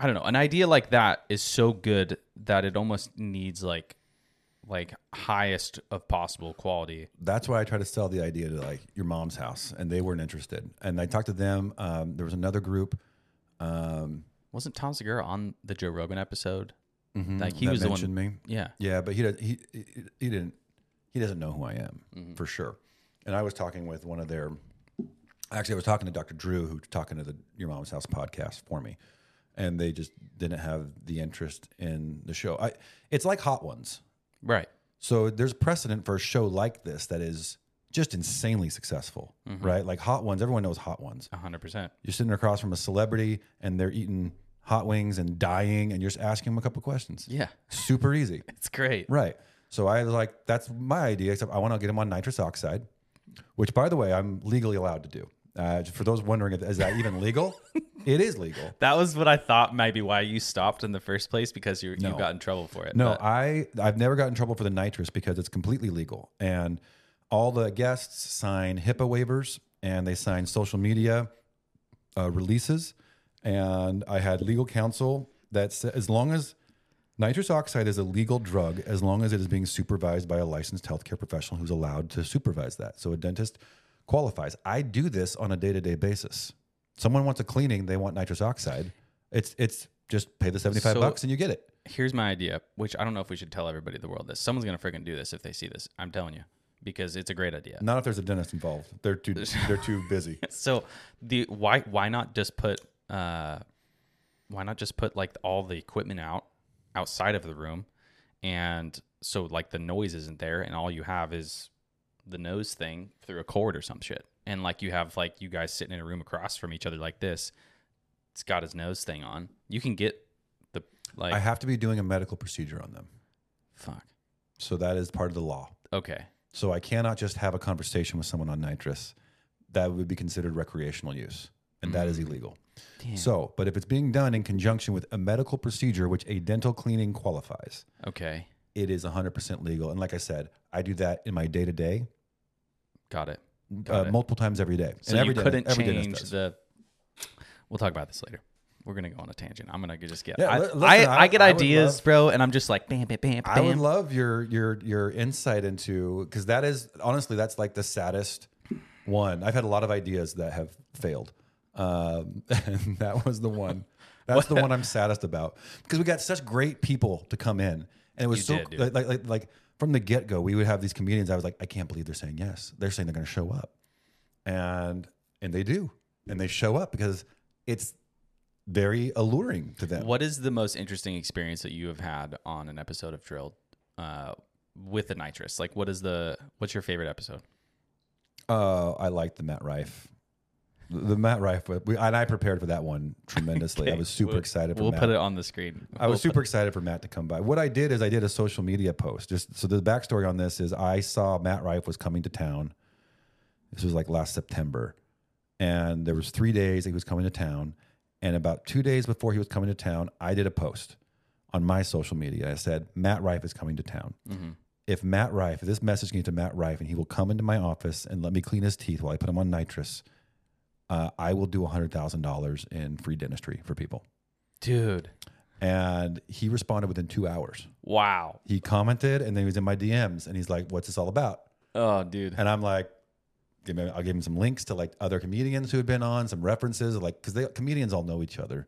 I don't know. An idea like that is so good that it almost needs like like highest of possible quality. that's why I try to sell the idea to like your mom's house, and they weren't interested. And I talked to them. Um, there was another group. Um, Wasn't Tom Segura on the Joe Rogan episode? mhm, Like he was the mentioned one. me. Yeah. Yeah, but he does, he he didn't he doesn't know who I am Mm-hmm. for sure. And I was talking with one of their actually I was talking to Dr. Drew who's talking to the Your Mom's House podcast for me. And they just didn't have the interest in the show. I it's like Hot Ones. Right. So there's precedent for a show like this that is just insanely successful, Mm-hmm. right? Like Hot Ones, everyone knows Hot Ones. A hundred percent. You're sitting across from a celebrity and they're eating hot wings and dying and you're just asking them a couple questions. Yeah. Super easy. It's great. Right. So I was like, that's my idea, except I want to get them on nitrous oxide, which, by the way, I'm legally allowed to do. Uh, for those wondering, is that even legal? it is legal. That was what I thought might be why you stopped in the first place because you No. you got in trouble for it. No, But- I I've never got in trouble for the nitrous because it's completely legal, and all the guests sign HIPAA waivers and they sign social media uh, releases. And I had legal counsel that said as long as nitrous oxide is a legal drug, as long as it is being supervised by a licensed healthcare professional who's allowed to supervise that. So a dentist qualifies. I do this on a day to day basis. Someone wants a cleaning, they want nitrous oxide. It's it's just pay the seventy five So- bucks and you get it. Here's my idea, which I don't know if we should tell everybody in the world this. Someone's gonna freaking do this if they see this. I'm telling you, because it's a great idea. Not if there's a dentist involved. They're too they're too busy. So the why why not just put uh why not just put like all the equipment out outside of the room and so like the noise isn't there and all you have is the nose thing through a cord or some shit. And like you have like you guys sitting in a room across from each other like this. It's got his nose thing on. You can get the like I have to be doing a medical procedure on them. fuck. So that is part of the law. Okay. So I cannot just have a conversation with someone on nitrous. That would be considered recreational use, and that is mm. illegal. Damn. So, but if it's being done in conjunction with a medical procedure, which a dental cleaning qualifies, Okay. it is 100% legal. And like I said, I do that in my day to day, Got it. uh, it. multiple times every day. So and every you couldn't every change does. the. We'll talk about this later. We're gonna go on a tangent. I'm gonna just get. Yeah, I, listen, I, I- I get ideas, love- bro, and I'm just like bam, bam, bam, bam. I would love your your your insight into because that is honestly that's like the saddest one. I've had a lot of ideas that have failed, um, and that was the one. That's the one I'm saddest about because we got such great people to come in, and it was You so did, like, like like like from the get go. We would have these comedians. I was like, I can't believe they're saying yes. They're saying they're going to show up, and and they do, and they show up because it's very alluring to them. What is the most interesting experience that you have had on an episode of Drilled uh, with the nitrous? Like, what is the what's your favorite episode? Uh, I like the Matt Rife. The, Matt Rife, we, and I prepared for that one tremendously. I was super We'll- excited for We'll Matt. put it on the screen. I was We'll super excited for Matt to come by. What I did is I did a social media post. Just so the backstory on this is I saw Matt Rife was coming to town. This was like last September, and there was three days he was coming to town. And about two days before he was coming to town, I did a post on my social media. I said Matt Rife is coming to town. Mm-hmm. If Matt Rife, if this message came to Matt Rife, and he will come into my office and let me clean his teeth while I put him on nitrous, uh, I will do hundred thousand dollars in free dentistry for people. dude. And he responded within two hours Wow. he commented and then he was in my DMs and he's like, "What's this all about?" Oh, dude. And I'm like, give me, "I'll give him some links to like other comedians who had been on, some references, like because they comedians all know each other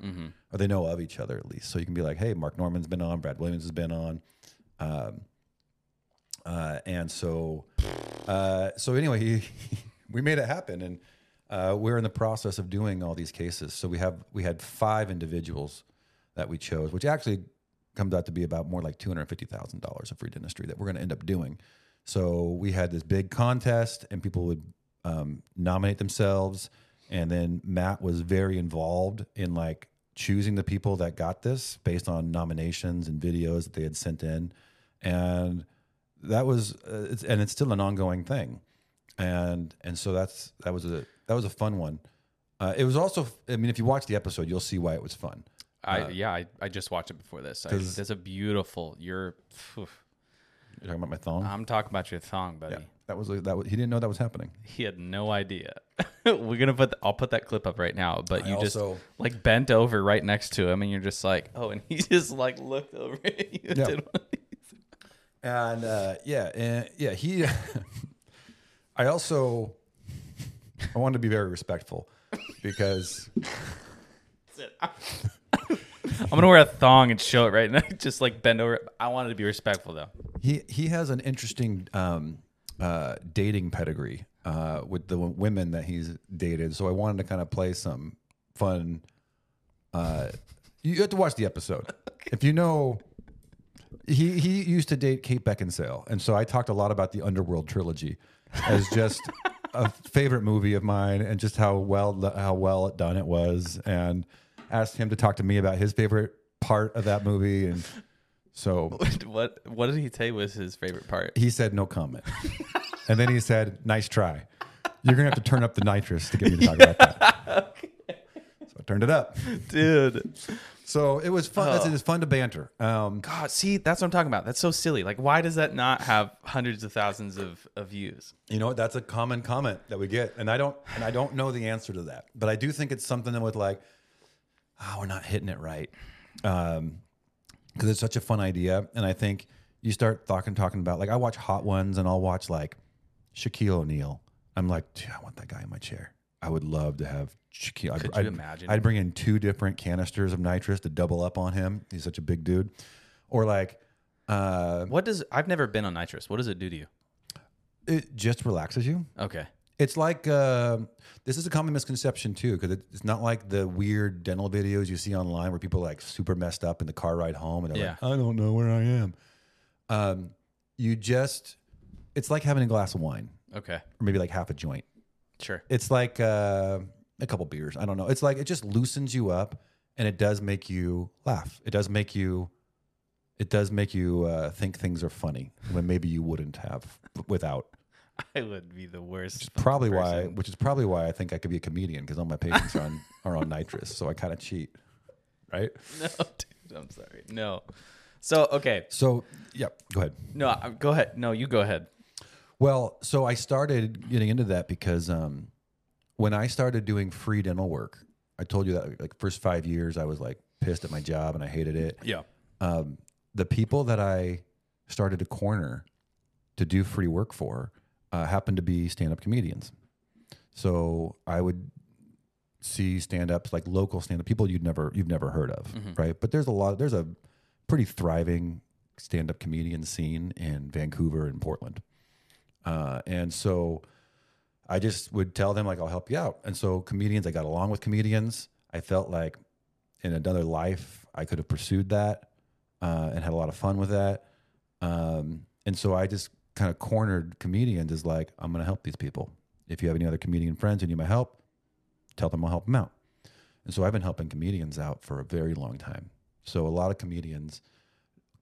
or they know of each other at least. So you can be like, "Hey, Mark Normand's been on, Brad Williams has been on," um, uh, and so, uh, so anyway, he, we made it happen, and uh, we're in the process of doing all these cases. So we have we had five individuals that we chose, which actually comes out to be about more like two hundred fifty thousand dollars of free dentistry that we're going to end up doing. So we had this big contest, and people would um, nominate themselves, and then Matt was very involved in like choosing the people that got this based on nominations and videos that they had sent in, and that was uh, it's, and it's still an ongoing thing, and and so that's that was a that was a fun one. Uh, it was also, I mean, if you watch the episode, you'll see why it was fun. I yeah, I, I just watched it before this. I, a beautiful. You're. phew. You're talking about my thong. I'm talking about your thong, buddy. yeah, that was that was he didn't know that was happening. He had no idea. We're gonna put. I'll put that clip up right now. But I you also- just like bent over right next to him, and you're just like, oh, and he just like looked over at you. and Yeah. did one of these. And uh, yeah, and yeah, he. I also, I wanted to be very respectful because I'm gonna wear a thong and show it right now. Just like bend over. I wanted to be respectful though. he he has an interesting um, uh, dating pedigree uh, with the w- women that he's dated. So I wanted to kind of play some fun. Uh, you have to watch the episode if you know. He he used to date Kate Beckinsale, and so I talked a lot about the Underworld trilogy as just a favorite movie of mine, and just how well how well done it was, and asked him to talk to me about his favorite part of that movie, and so what What did he say was his favorite part? he said no comment. and then he said, nice try. You're going to have to turn up the nitrous to get me to talk about that. Turned it up. dude. So it was fun. Oh. fun to banter. Um, God, see, that's what I'm talking about. That's so silly. Like, why does that not have hundreds of thousands of, of views? you know, that's a common comment that we get, and I don't and I don't know the answer to that, but I do think it's something that with like, oh, we're not hitting it right, because it's such a fun idea, and I think you start talking talking about like I watch Hot Ones, and I'll watch like Shaquille O'Neal. I'm like, "Dude, I want that guy in my chair. I would love to have Shaquille. I'd, Could you I'd- imagine? I'd bring in two different canisters of nitrous to double up on him. He's such a big dude. Or like, uh, What does I've never been on nitrous. What does it do to you? it just relaxes you. Okay. It's like uh, this is a common misconception too, because it's not like the weird dental videos you see online where people are like super messed up in the car ride home and they're Yeah. like, I don't know where I am. Um, you just, it's like having a glass of wine Okay. or maybe like half a joint. Sure. It's like uh, a couple beers. I don't know. It's like it just loosens you up and it does make you laugh. It does make you, it does make you uh, think things are funny when maybe you wouldn't have without. I would be the worst. probably fucking why, which is probably why I think I could be a comedian because all my patients are on are on nitrous, so I kind of cheat, right? No, dude. I'm sorry. No. So okay. So yeah, go ahead. No, go ahead. No, you go ahead. Well, so I started getting into that because um, when I started doing free dental work, I told you that like first five years I was like pissed at my job and I hated it. Yeah. Um, the people that I started to corner to do free work for uh, happened to be stand-up comedians. So I would see stand-ups like local stand-up people you'd never you've never heard of, right? But there's a lot. There's a pretty thriving stand-up comedian scene in Vancouver and Portland, uh, and so I just would tell them like I'll help you out. And so comedians, I got along with comedians. I felt like in another life I could have pursued that uh, and had a lot of fun with that. Um, and so I just kind of cornered comedians as like, I'm going to help these people. If you have any other comedian friends who need my help, tell them I'll help them out. And so I've been helping comedians out for a very long time. So a lot of comedians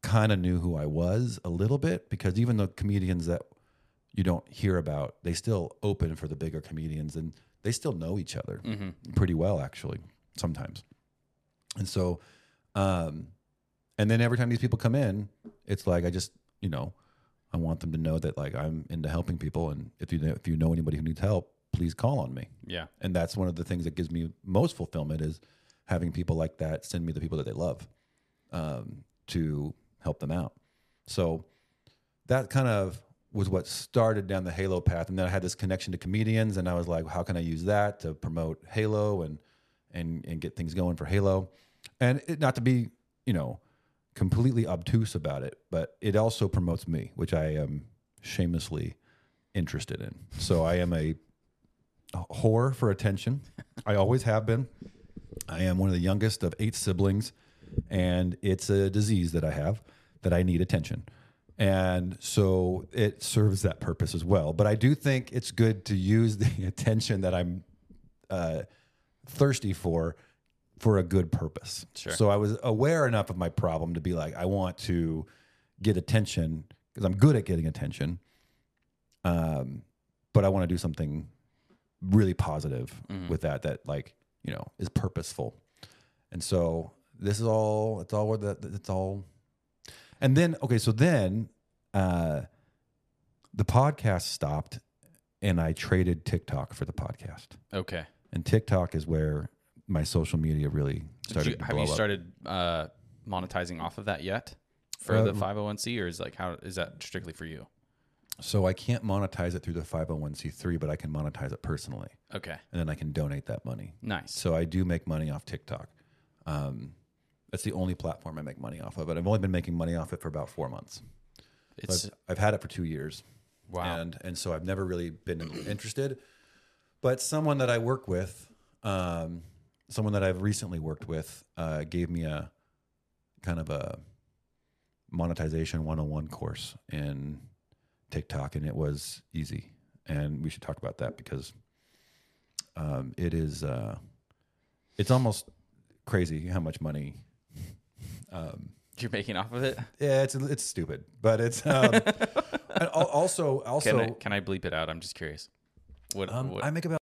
kind of knew who I was a little bit because even the comedians that you don't hear about, they still open for the bigger comedians and they still know each other pretty well, actually, sometimes. And so, um, and then every time these people come in, it's like I just, you know, I want them to know that like I'm into helping people, and if you know, if you know anybody who needs help, please call on me. Yeah. And that's one of the things that gives me most fulfillment is having people like that send me the people that they love um, to help them out. So that kind of was what started down the Halo path, and then I had this connection to comedians, and I was like, how can I use that to promote Halo and and and get things going for Halo, and it, not to be you know completely obtuse about it, but it also promotes me, which I am shamelessly interested in. So I am a a whore for attention. I always have been. I am one of the youngest of eight siblings, and it's a disease that I have that I need attention. And so it serves that purpose as well. But I do think it's good to use the attention that I'm uh, thirsty for for a good purpose. Sure. So I was aware enough of my problem to be like, I want to get attention because I'm good at getting attention. Um, but I want to do something really positive with that that like you know is purposeful and so this is all it's all where that it's all and then okay so then uh the podcast stopped and i traded tiktok for the podcast Okay. and tiktok is where my social media really started you, to have blow you up. started uh, monetizing off of that yet for Uh, the 501c, or is like how is that strictly for you? so i can't monetize it through the 501c3 but i can monetize it personally Okay. and then i can donate that money Nice. So I do make money off TikTok. Um, that's the only platform I make money off of, but I've only been making money off it for about four months. It's I've, I've had it for two years, wow. and and so I've never really been interested. But someone that I work with, um, someone that I've recently worked with, uh, gave me a kind of a monetization 101 course in TikTok, and it was easy. And we should talk about that because um, it is uh, it's almost crazy how much money. Um, You're making off of it. yeah, it's it's stupid, but it's um, and al- also also Can I can I bleep it out? I'm just curious. What, um, what I make about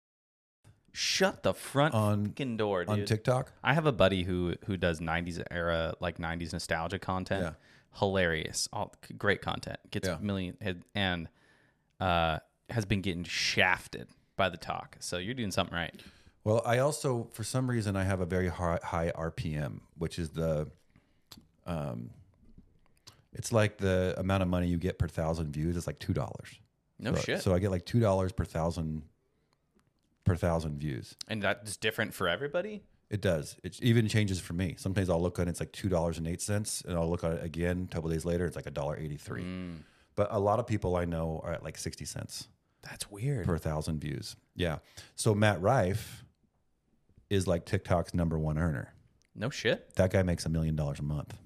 Shut the front On- fucking door, dude. on TikTok. I have a buddy who who does '90s era like '90s nostalgia content. Yeah. Hilarious, all great content. Gets Yeah. million and uh, has been getting shafted by the talk. So you're doing something right. Well, I also, for some reason, I have a very high, high RPM, which is the, um, it's like the amount of money you get per thousand views. It's like two dollars. No so, shit. So I get like two dollars per thousand, per thousand views. and that's different for everybody. It does. It even changes for me. Sometimes I'll look at it, it's like two dollars and eight cents, and I'll look at it again a couple days later. It's like a dollar eighty three. Mm. But a lot of people I know are at like sixty cents That's weird. per thousand views. Yeah. So Matt Rife is like TikTok's number one earner. No shit. That guy makes a million dollars a month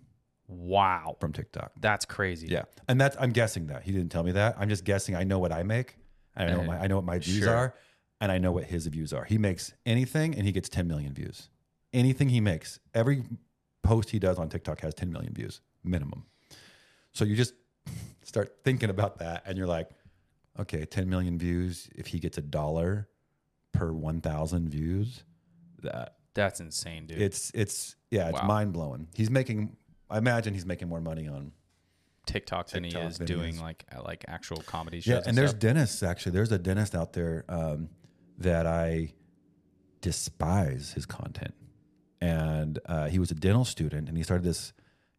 Wow, from TikTok. that's crazy. Yeah, and that's I'm guessing that he didn't tell me that. I'm just guessing. I know what I make. I know what my I know what my views Sure. are, and I know what his views are. He makes anything, and he gets 10 million views. Anything he makes, every post he does on TikTok has 10 million views minimum. So you just start thinking about that, and you're like, okay, 10 million views. If he gets a dollar per 1,000 views, that That's insane, dude. it's it's yeah, it's Wow. mind blowing. He's making. I imagine he's making more money on TikTok than he TikTok is doing like like actual comedy shows. Yeah, and, and there's stuff. dentists actually. There's a dentist out there um, that I despise his content, and uh, he was a dental student, and he started this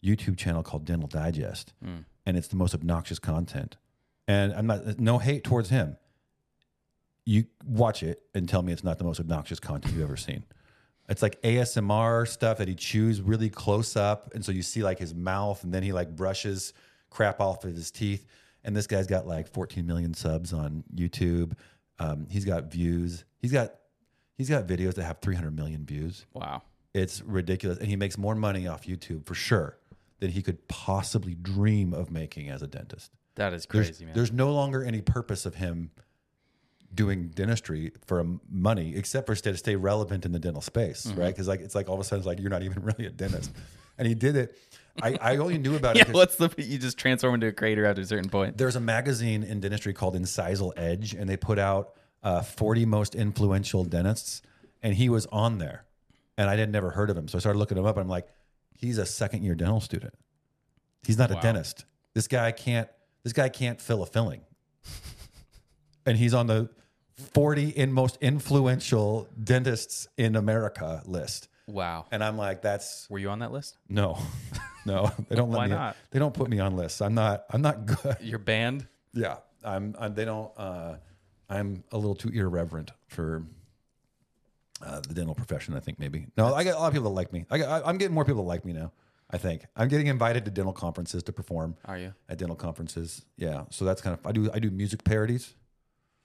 YouTube channel called Dental Digest, Mm. and it's the most obnoxious content. And I'm not no hate towards him. You watch it and tell me it's not the most obnoxious content you've ever seen. It's like ASMR stuff that he chews really close up, and so you see like his mouth, and then he like brushes crap off of his teeth. And this guy's got like 14 million subs on YouTube. Um, he's got views. He's got he's got videos that have 300 million views. wow. It's ridiculous, and he makes more money off YouTube for sure than he could possibly dream of making as a dentist. That is There's, crazy, man. there's no longer any purpose of him doing dentistry for money except for stay, to stay relevant in the dental space, Mm-hmm. right? Because like it's like all of a sudden it's like you're not even really a dentist, and he did it. I, I only knew about it. yeah, what's the you just transform into a creator after a certain point? There's a magazine in dentistry called Incisal Edge, and they put out uh, 40 most influential dentists, and he was on there, and I had never heard of him, so I started looking him up, and I'm like, he's a second year dental student. He's not Wow. a dentist. This guy can't. This guy can't fill a filling, and he's on the 40 in most influential dentists in America list. Wow. And I'm like, that's Were you on that list? no, no. They don't let Why me. not? They don't put me on lists. I'm not. I'm not good. You're banned? Yeah, I'm. i they don't. Uh, I'm a little too irreverent for uh, the dental profession. I think maybe. No, I get a lot of people that like me. I, got- I, I'm getting more people that like me now. I think I'm getting invited to dental conferences to perform Are you? at dental conferences. Yeah, so that's kind of. I do. I do music parodies.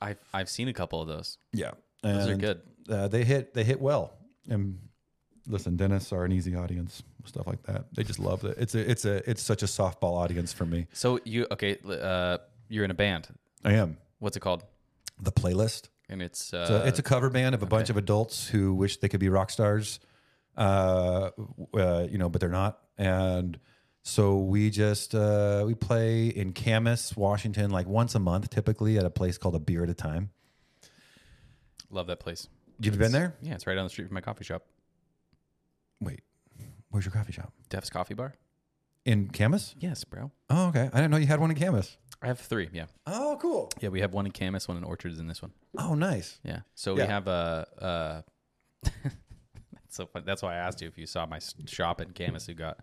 I've I've seen a couple of those. Yeah, Those are good. Uh, they hit. They hit well. And listen, dentists are an easy audience. Stuff like that. They just love it. It's a. It's a. It's such a softball audience for me. So you okay? Uh, you're in a band. I am What's it called? the playlist. And it's uh, So it's a cover band of a bunch of adults who wish they could be rock stars, uh, uh, you know, but they're not. And so we just uh, we play in Camas, Washington, like once a month, typically at a place called a Beer at a Time. love that place. You've been there? Yeah, it's right down the street from my coffee shop, Wait, where's your coffee shop? Dev's Coffee Bar. In Camas? Yes, bro. Oh, okay. I didn't know you had one in Camas. I have three. Yeah, Oh, cool. yeah. We have one in Camas, one in Orchards, and this one. Oh, nice. Yeah. So Yeah. we have a. Uh, that's so. That's why I asked you if you saw my s- shop in Camas who got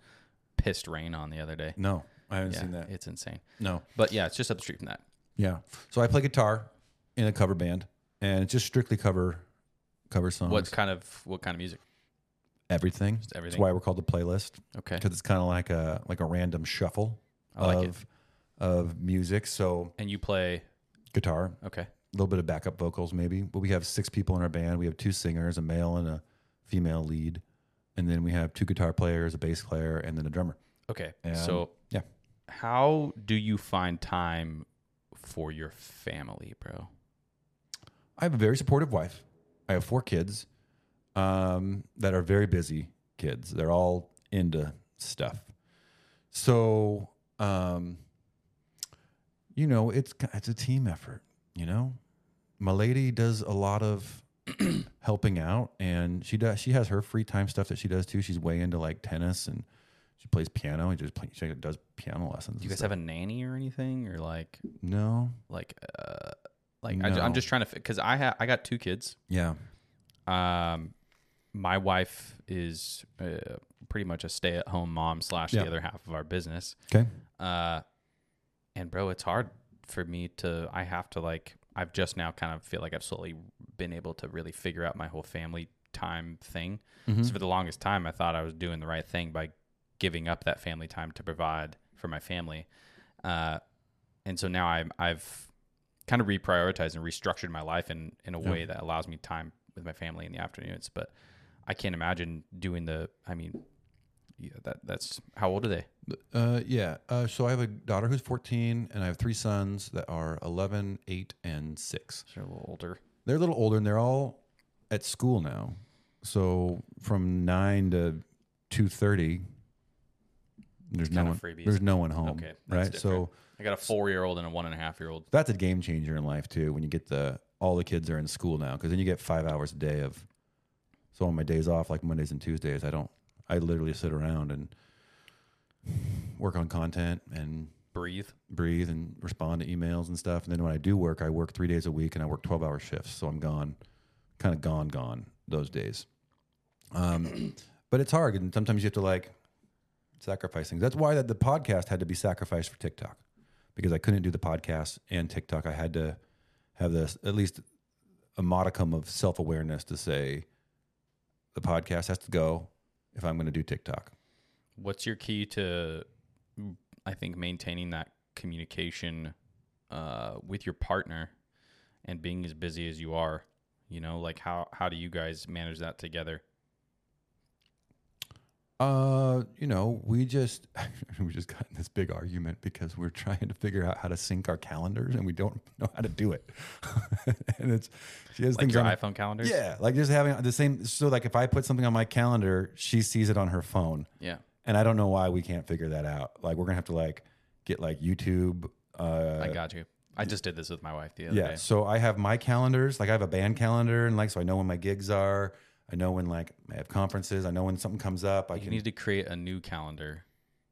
pissed rain on the other day. No, I haven't Yeah, seen that. it's insane. No. But yeah, it's just up the street from that. Yeah. So I play guitar in a cover band, and it's just strictly cover cover songs. What kind of what kind of music? everything. everything. That's why we're called the playlist Okay. because it's kind of like a like a random shuffle like it. of of music. So And you play guitar, okay. a little bit of backup vocals, maybe. But we have six people in our band. We have two singers, a male and a female lead, and then we have two guitar players, a bass player, and then a drummer. Okay. And, so yeah, how do you find time for your family, bro? I have a very supportive wife. I have four kids um, that are very busy kids. They're all into stuff. So, um, you know, it's it's a team effort. You know, my lady does a lot of helping out, and she does. She has her free time stuff that she does too. She's way into like tennis and she plays piano. And just play, she does piano lessons. Do you guys have a nanny or anything, or like no? like uh like I, No. am just trying to because I have I got two kids. Yeah, Um, my wife is uh, pretty much a stay at home mom slash Yeah. the other half of our business. okay. Uh, and bro, it's hard for me to. I have to like. I've just now kind of feel like I've slowly been able to really figure out my whole family time thing. Mm-hmm. So for the longest time, I thought I was doing the right thing by giving up that family time to provide for my family. Uh, and so now I'm, I've kind of reprioritized and restructured my life in, in a way that allows me time with my family in the afternoons. But I can't imagine doing the, I mean, yeah, that that's how old are they? Uh, yeah. Uh, so I have a daughter who's 14, and I have three sons that are 11, 8, and 6. They're a little older. They're a little older, and they're all at school now. So from 9 to 2.30, there's no one. freebies. There's no one home. Okay, right. So. I got a four year old and a one and a half year old. that's a game changer in life too. When you get the all the kids are in school now, because then you get five hours a day of. So on my days off, like Mondays and Tuesdays, I don't. I literally sit around and work on content and Breathe. breathe and respond to emails and stuff. And then when I do work, I work three days a week and I work 12 hour shifts. So I'm gone, kind of gone, gone those days. Um, but it's hard. And sometimes you have to like sacrifice things. That's why that the podcast had to be sacrificed for TikTok because I couldn't do the podcast and TikTok. I had to have this at least a modicum of self awareness to say the podcast has to go if I'm going to do TikTok. What's your key to, I think, maintaining that communication uh, with your partner and being as busy as you are? You know, like how how do you guys manage that together? Uh, you know, we just we just got in this big argument because we're trying to figure out how to sync our calendars and we don't know how to do it. and it's she has Like things your on iPhone calendars? Yeah, like just having the same. So like if I put something on my calendar, she sees it on her phone, Yeah. And I don't know why we can't figure that out. Like we're gonna have to like get like YouTube. Uh, I got you. I just did this with my wife the other yeah. day. So I have my calendars. Like I have a band calendar, and like so I know when my gigs are. I know when like I have conferences. I know when something comes up. I You can need to create a new calendar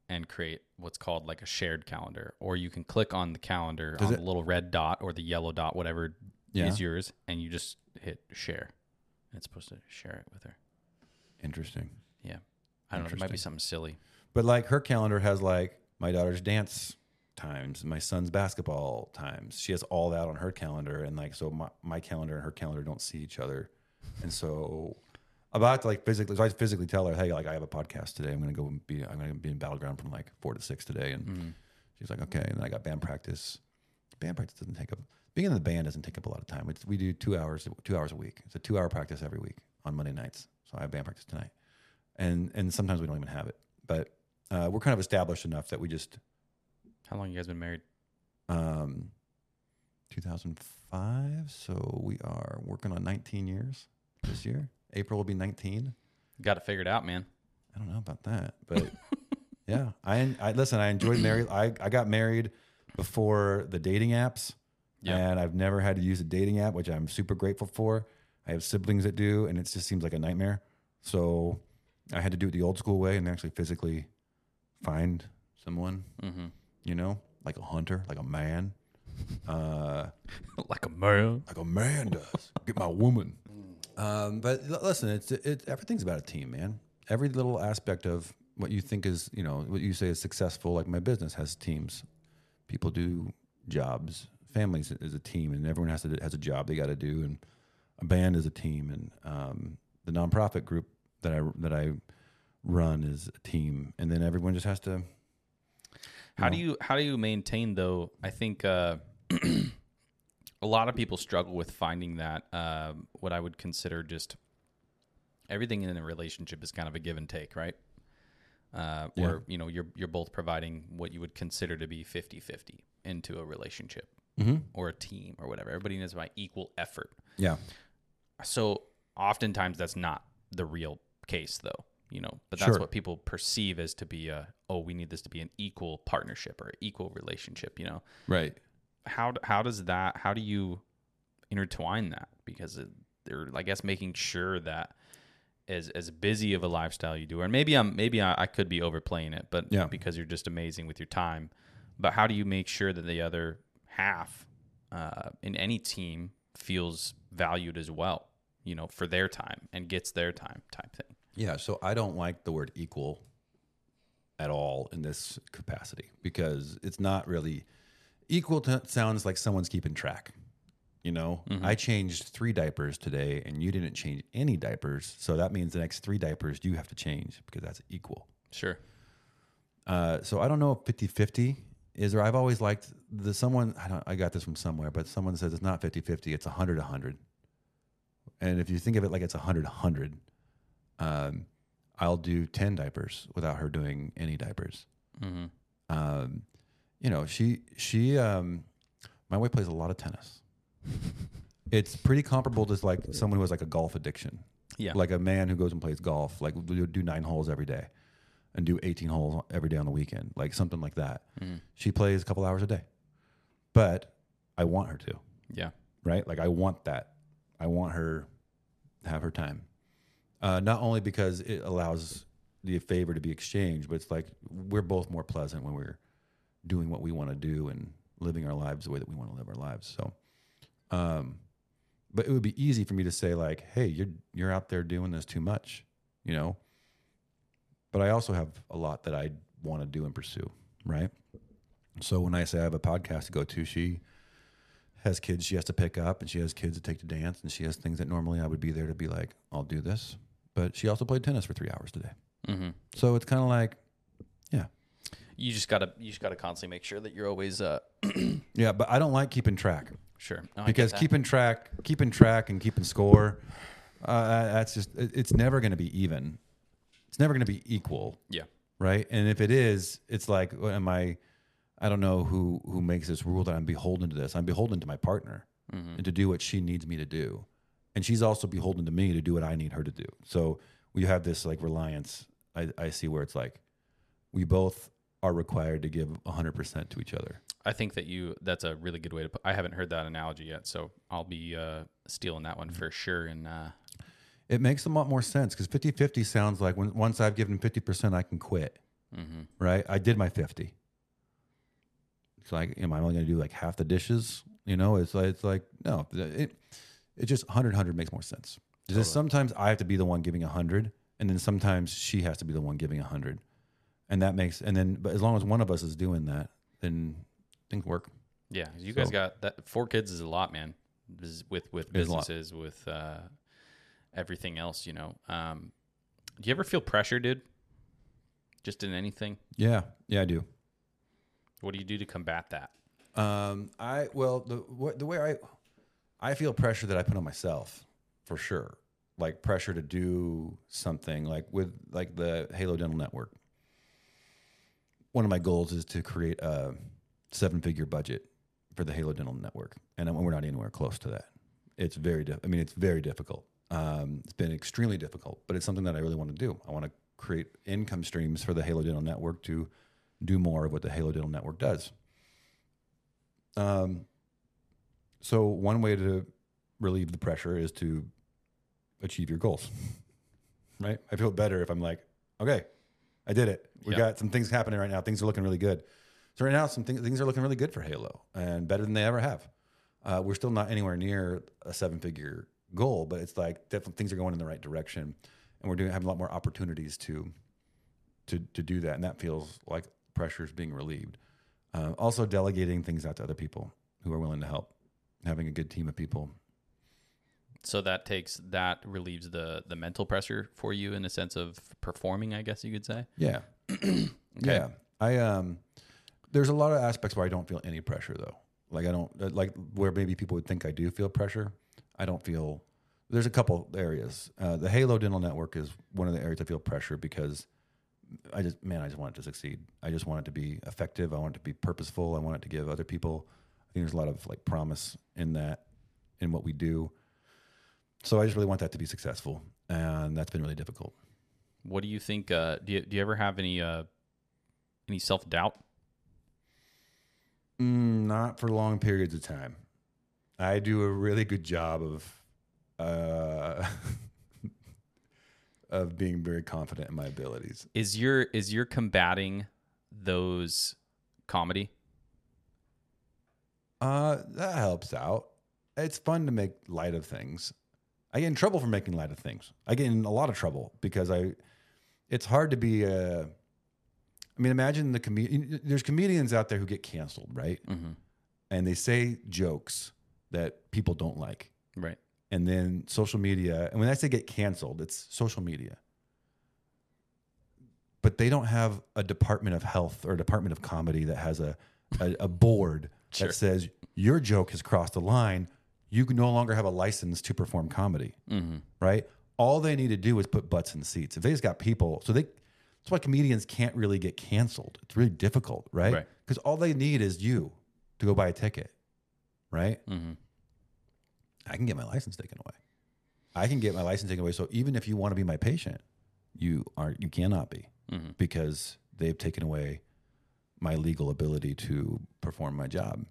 and create what's called like a shared calendar, or you can click on the calendar Does on it- the little red dot or the yellow dot, whatever Yeah. is yours, and you just hit share. And it's supposed to share it with her. interesting. I don't know. It might be something silly. But like her calendar has like my daughter's dance times, my son's basketball times. She has all that on her calendar, and like so my, my calendar and her calendar don't see each other, and so about to like physically. So I physically tell her, hey, like I have a podcast today. I'm gonna go and be I'm gonna be in Battle Ground from like four to six today, and mm-hmm. she's like, okay. And then I got band practice. Band practice doesn't take up being in the band doesn't take up a lot of time. It's, we do two hours two hours a week. It's a two hour practice every week on Monday nights. So I have band practice tonight, and and sometimes we don't even have it, but uh, we're kind of established enough that we just How long you guys been married? um, 2005. So we are working on 19 years this year. April will be 19. Got it figured out, man. I don't know about that, but yeah, I, I listen. I enjoyed married. I, I got married before the dating apps, Yeah. and I've never had to use a dating app, which I'm super grateful for. I have siblings that do, and it just seems like a nightmare. So I had to do it the old school way and actually physically find someone, Mm-hmm. you know, like a hunter, like a man, uh, like a man. like a man does. Get my woman. Um, but l- listen, it's it, everything's about a team, man. Every little aspect of what you think is, you know, what you say is successful. Like my business has teams. People do jobs. Families is a team, and everyone has to has a job they got to do. And a band is a team, and um, the nonprofit group that I that I run is a team, and then everyone just has to. How do you how do you maintain though? I think uh, a lot of people struggle with finding that um, what I would consider just everything in a relationship is kind of a give and take, right? Uh, Yeah. Or you know you're you're both providing what you would consider to be 50-50 into a relationship Mm-hmm. or a team or whatever. Everybody needs my equal effort. Yeah. So oftentimes that's not the real case though, you know, but that's Sure. what people perceive as to be a, oh, we need this to be an equal partnership or equal relationship, you know, Right. how, how does that, how do you intertwine that? Because it, or I guess making sure that as as busy of a lifestyle you do, or maybe I'm maybe I, I could be overplaying it, but Yeah. because you're just amazing with your time. But how do you make sure that the other half uh, in any team feels valued as well? You know, for their time and gets their time type thing. Yeah, so I don't like the word equal at all in this capacity because it's not really equal to sounds like someone's keeping track. You know, I changed three diapers today and you didn't change any diapers. So that means the next three diapers you have to change because that's equal. Sure. Uh, so I don't know if 50 50 is, or I've always liked the someone, I, don't, I got this from somewhere, but someone says it's not 50 50, it's 100 100. And if you think of it like it's 100 100, um, I'll do 10 diapers without her doing any diapers. hmm Um, you know, she, she, um, my wife plays a lot of tennis. it's pretty comparable to like someone who has like a golf addiction Yeah. like a man who goes and plays golf, like do do nine holes every day, and do eighteen holes every day on the weekend, like something like that. Mhm. She plays a couple hours a day, but I want her to, Yeah. right? Like I want that. I want her to have her time. Uh, not only because it allows the favor to be exchanged, but it's like we're both more pleasant when we're doing what we want to do and living our lives the way that we want to live our lives. So, um, but it would be easy for me to say like, "Hey, you're you're out there doing this too much," you know. But I also have a lot that I want to do and pursue, right? So when I say I have a podcast to go to, she has kids she has to pick up, and she has kids to take to dance, and she has things that normally I would be there to be like, "I'll do this," but she also played tennis for three hours today. hmm So it's kind of like, yeah, You just gotta you just gotta constantly make sure that you're always uh yeah. But I don't like keeping track. sure No, because keeping track, keeping track, and keeping score, uh, that's just it- it's never going to be even. It's never going to be equal, yeah right? And if it is, it's like, am I? I don't know who who makes this rule that I'm beholden to this. I'm beholden to my partner Mhm. and to do what she needs me to do, and she's also beholden to me to do what I need her to do. So we have this like reliance. I, I see where it's like we both are required to give 100% to each other. I think that you that's a really good way to put I haven't heard that analogy yet, so I'll be uh stealing that one for sure and uh It makes a lot more sense because 50 50 sounds like when, once I've given 50%, I can quit, mhm. right? I did my 50. It's like, am I only going to do like half the dishes? You know, it's like, it's like no, it, it just 100 100 makes more sense. It's Just sometimes I have to be the one giving 100, and then sometimes she has to be the one giving 100. And that makes, and then, but as long as one of us is doing that, then things work. Yeah, you guys got that four kids is a lot, man. With with It is a lot. businesses, with uh everything else, you know. Um do you ever feel pressure, dude? Just in anything? Yeah. Yeah, I do. What do you do to combat that? Um, I well the what, the way I I feel pressure that I put on myself for sure, like pressure to do something like with like the Halo Dental Network. One of my goals is to create a seven figure budget for the Halo Dental Network, and we're not anywhere close to that. It's very I mean, it's very difficult. Um, it's been extremely difficult, but it's something that I really want to do. I want to create income streams for the Halo Dental Network to do more of what the Halo Dental Network does. Um, so one way to relieve the pressure is to achieve your goals. right? I feel better if I'm like, okay, I did it. We Yeah. got some things happening right now. Things are looking really good. So right now, some things, things are looking really good for Halo and better than they ever have. Uh, we're still not anywhere near a seven-figure goal, but it's like definitely things are going in the right direction, and we're doing having a lot more opportunities to to to do that, and that feels like pressure is being relieved. Uh, also, delegating things out to other people who are willing to help, having a good team of people. So that takes that relieves the the mental pressure for you in a sense of performing, I guess you could say. Yeah, yeah. I um, there's a lot of aspects where I don't feel any pressure though. Like I don't uh, like where maybe people would think I do feel pressure. I don't feel. There's a couple areas. Uh, the Halo Dental Network is one of the areas I feel pressure because I just man, I just want it to succeed. I just want it to be effective. I want it to be purposeful. I want it to give other people. Think there's a lot of like promise in that, in what we do. So I just really want that to be successful, and that's been really difficult. What do you think uh do you do you ever have any uh any self doubt? Mm, not for long periods of time. I do a really good job of uh, of being very confident in my abilities. Is your is your combating those comedy? Uh, that helps out. It's fun to make light of things. I get in trouble for making light of things. I get in a lot of trouble because I. It's hard to be. Uh, I mean, imagine the comedian. There's comedians out there who get canceled, right? Mm-hmm. And they say jokes that people don't like, Right. and then social media. And when I say get canceled, it's social media. But they don't have a department of health or a department of comedy that has a a, a board Sure. that says your joke has crossed the line. You can no longer have a license to perform comedy, Mm-hmm. right? All they need to do is put butts in seats. If they just got people, so they that's why comedians can't really get canceled. It's really difficult, right? Right. Because all they need is you to go buy a ticket, right? Mm-hmm. I can get my license taken away. I can get my license taken away. So even if you want to be my patient, you aren't. You cannot be Mm-hmm. because they've taken away my legal ability to perform my job.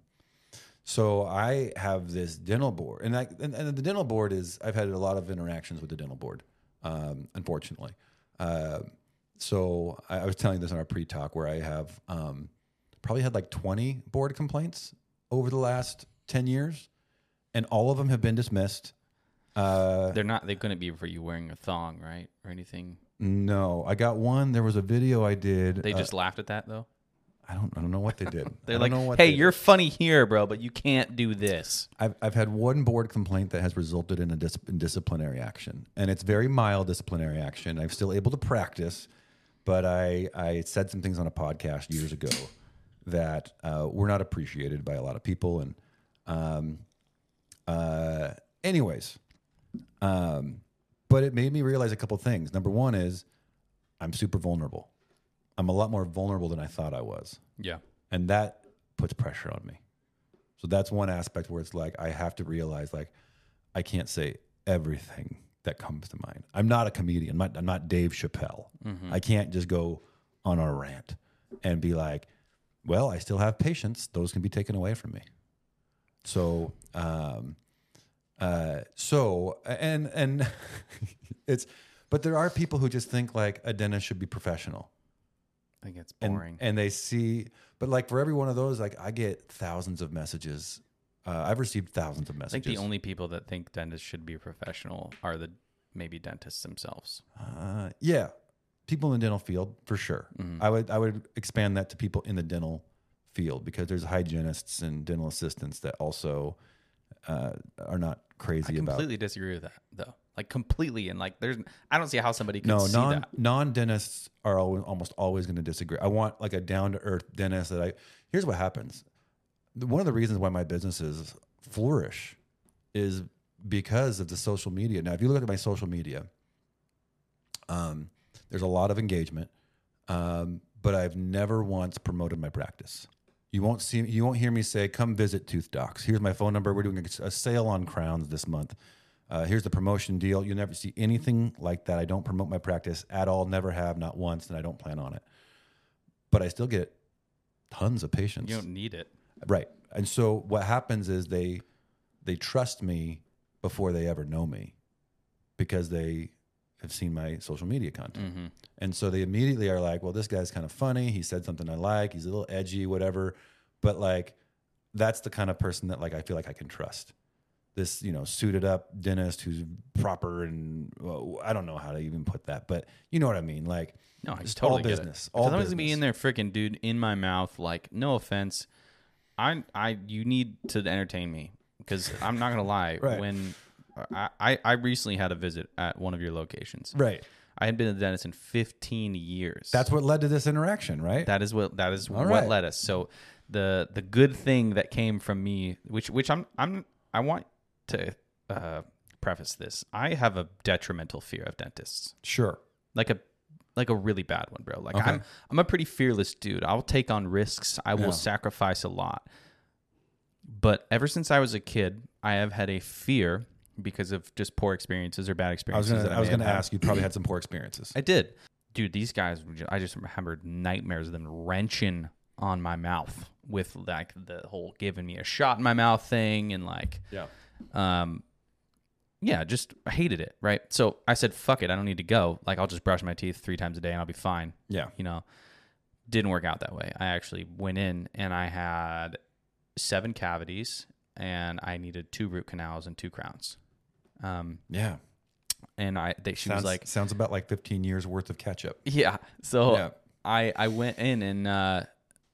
So I have this dental board, and, I, and, and the dental board is I've had a lot of interactions with the dental board, um, unfortunately. Uh, so I, I was telling this in our pre-talk where I have um, probably had like 20 board complaints over the last 10 years, and all of them have been dismissed. Uh, They're not. They couldn't be for you wearing a thong, right, or anything. no, I got one. There was a video I did. They uh, just laughed at that though. I don't. I don't know what they did. They're I like, don't know what "Hey, they you're funny here, bro, but you can't do this." I've, I've had one board complaint that has resulted in a dis- in disciplinary action, and it's very mild disciplinary action. I'm still able to practice, but I I said some things on a podcast years ago that uh, were not appreciated by a lot of people, and um, uh, anyways, um, but it made me realize a couple things. Number one is I'm super vulnerable. I'm a lot more vulnerable than I thought I was Yeah. and that puts pressure on me. So that's one aspect where it's like I have to realize like I can't say everything that comes to mind. I'm not a comedian. I'm not, I'm not Dave Chappelle. I can't just go on a rant and be like, "Well, I still have patients. Those can be taken away from me." So, um, uh, so and and it's, but there are people who just think like a dentist should be professional I think it's and, boring. and they see but like for every one of those like i get thousands of messages uh, i've received thousands of messages. I think the only people that think dentists should be professional are the maybe dentists themselves. uh, yeah people in the dental field for sure Mm-hmm. i would i would expand that to people in the dental field because there's hygienists and dental assistants that also uh, are not I crazy about completely disagree with that, though. Like completely, and like there's, I don't see how somebody could no see non that. non dentists are always, almost always going to disagree. I want like a down to earth dentist that I. Here's what happens. One of the reasons why my businesses flourish is because of the social media. Now, if you look at my social media, um, there's a lot of engagement, um, but I've never once promoted my practice. You won't see, you won't hear me say, "Come visit Tooth Docs." Here's my phone number. We're doing a, sale on crowns this month. Uh, here's the promotion deal. You'll never see anything like that. I don't promote my practice at all. Never have, not once, and I don't plan on it. But I still get tons of patients. You don't need it. Right. And so what happens is they they trust me before they ever know me because they have seen my social media content. Mm-hmm. And so they immediately are like, well, this guy's kind of funny. He said something I like. He's a little edgy, whatever. But like, that's the kind of person that like I feel like I can trust. This, you know, suited up dentist who's proper and well, I don't know how to even put that, but you know what I mean. Like, No, I just totally all business, all someone's gonna be in there, freaking dude, in my mouth. Like, no offense, I, I, you need to entertain me because I'm not gonna lie. Right. When I, I, recently had a visit at one of your locations. right. I had been to the dentist in 15 years. That's what led to this interaction, right? That is what that is what right. led us. So the the good thing that came from me, which which I'm I'm I want to uh, preface this. I have a detrimental fear of dentists, sure. like a like a really bad one, bro. Like Okay. I'm I'm a pretty fearless dude. I'll take on risks. I will Yeah. sacrifice a lot. But ever since I was a kid, I have had a fear because of just poor experiences or bad I was experiences. gonna, that I was gonna ask. You probably had some poor experiences. I did. Dude, these guys, I just remembered nightmares of them wrenching on my mouth with like the whole giving me a shot in my mouth thing and like, Yeah. um, yeah, just I hated it, right? So I said, fuck it, I don't need to go. Like I'll just brush my teeth three times a day and I'll be fine. Yeah. You know, didn't work out that way. I actually went in and I had seven cavities and I needed two root canals and two crowns. Um, Yeah. and I they, she sounds was like, sounds about like 15 years worth of ketchup. yeah. So Yeah. I I went in and uh,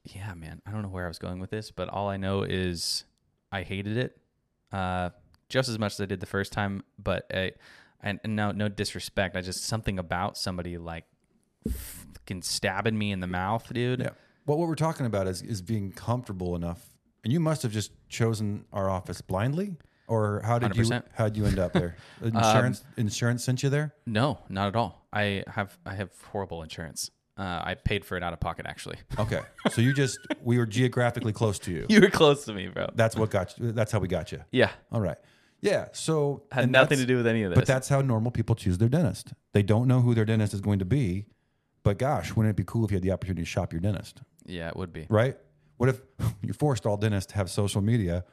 yeah, man, I don't know where I was going with this, but all I know is I hated it uh, just as much as I did the first time. But I, and, and no no disrespect, I just something about somebody like fucking stabbing me in the mouth, dude. Yeah. Well, what we're talking about is is being comfortable enough, and you must have just chosen our office blindly, or how did you 100%. how would you end up there? Insurance insurance sent you there. No, not at all. I have I have horrible insurance. Uh, I paid for it out of pocket, actually. Okay, so you just we were geographically close to you. you were close to me, bro. That's what got you. That's how we got you. Yeah, All right. Yeah. So had nothing to do with any of this. But that's how normal people choose their dentist. They don't know who their dentist is going to be. But gosh, wouldn't it be cool if you had the opportunity to shop your dentist? yeah, it would be. Right? What if you forced all dentists to have social media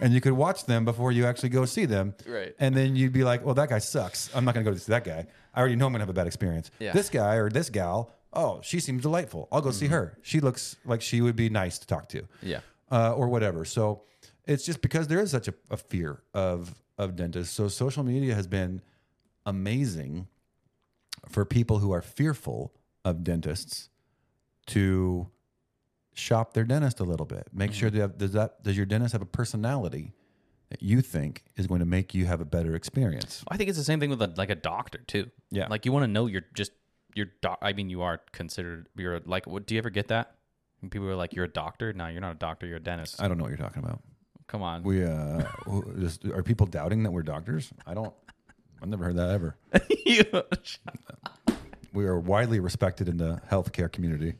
and you could watch them before you actually go see them? Right. And then you'd be like, well, that guy sucks. I'm not going to go see that guy. I already know I'm going to have a bad experience. Yeah. This guy or this gal, oh, she seems delightful. I'll go see her. She looks like she would be nice to talk to Yeah. uh, or whatever. So it's just because there is such a, a fear of of dentists. So social media has been amazing for people who are fearful of dentists to shop their dentist a little bit. Make sure they have, does that does your dentist have a personality that you think is going to make you have a better experience? I think it's the same thing with a, like a doctor too. Yeah. Like you want to know you're just your doc. I mean, you are considered. You're like. What do you ever get that? People are like, "You're a doctor." No, you're not a doctor. You're a dentist. I don't know what you're talking about. Come on. We uh, just, are people doubting that we're doctors? I don't. I've never heard that ever. You- we are widely respected in the healthcare community,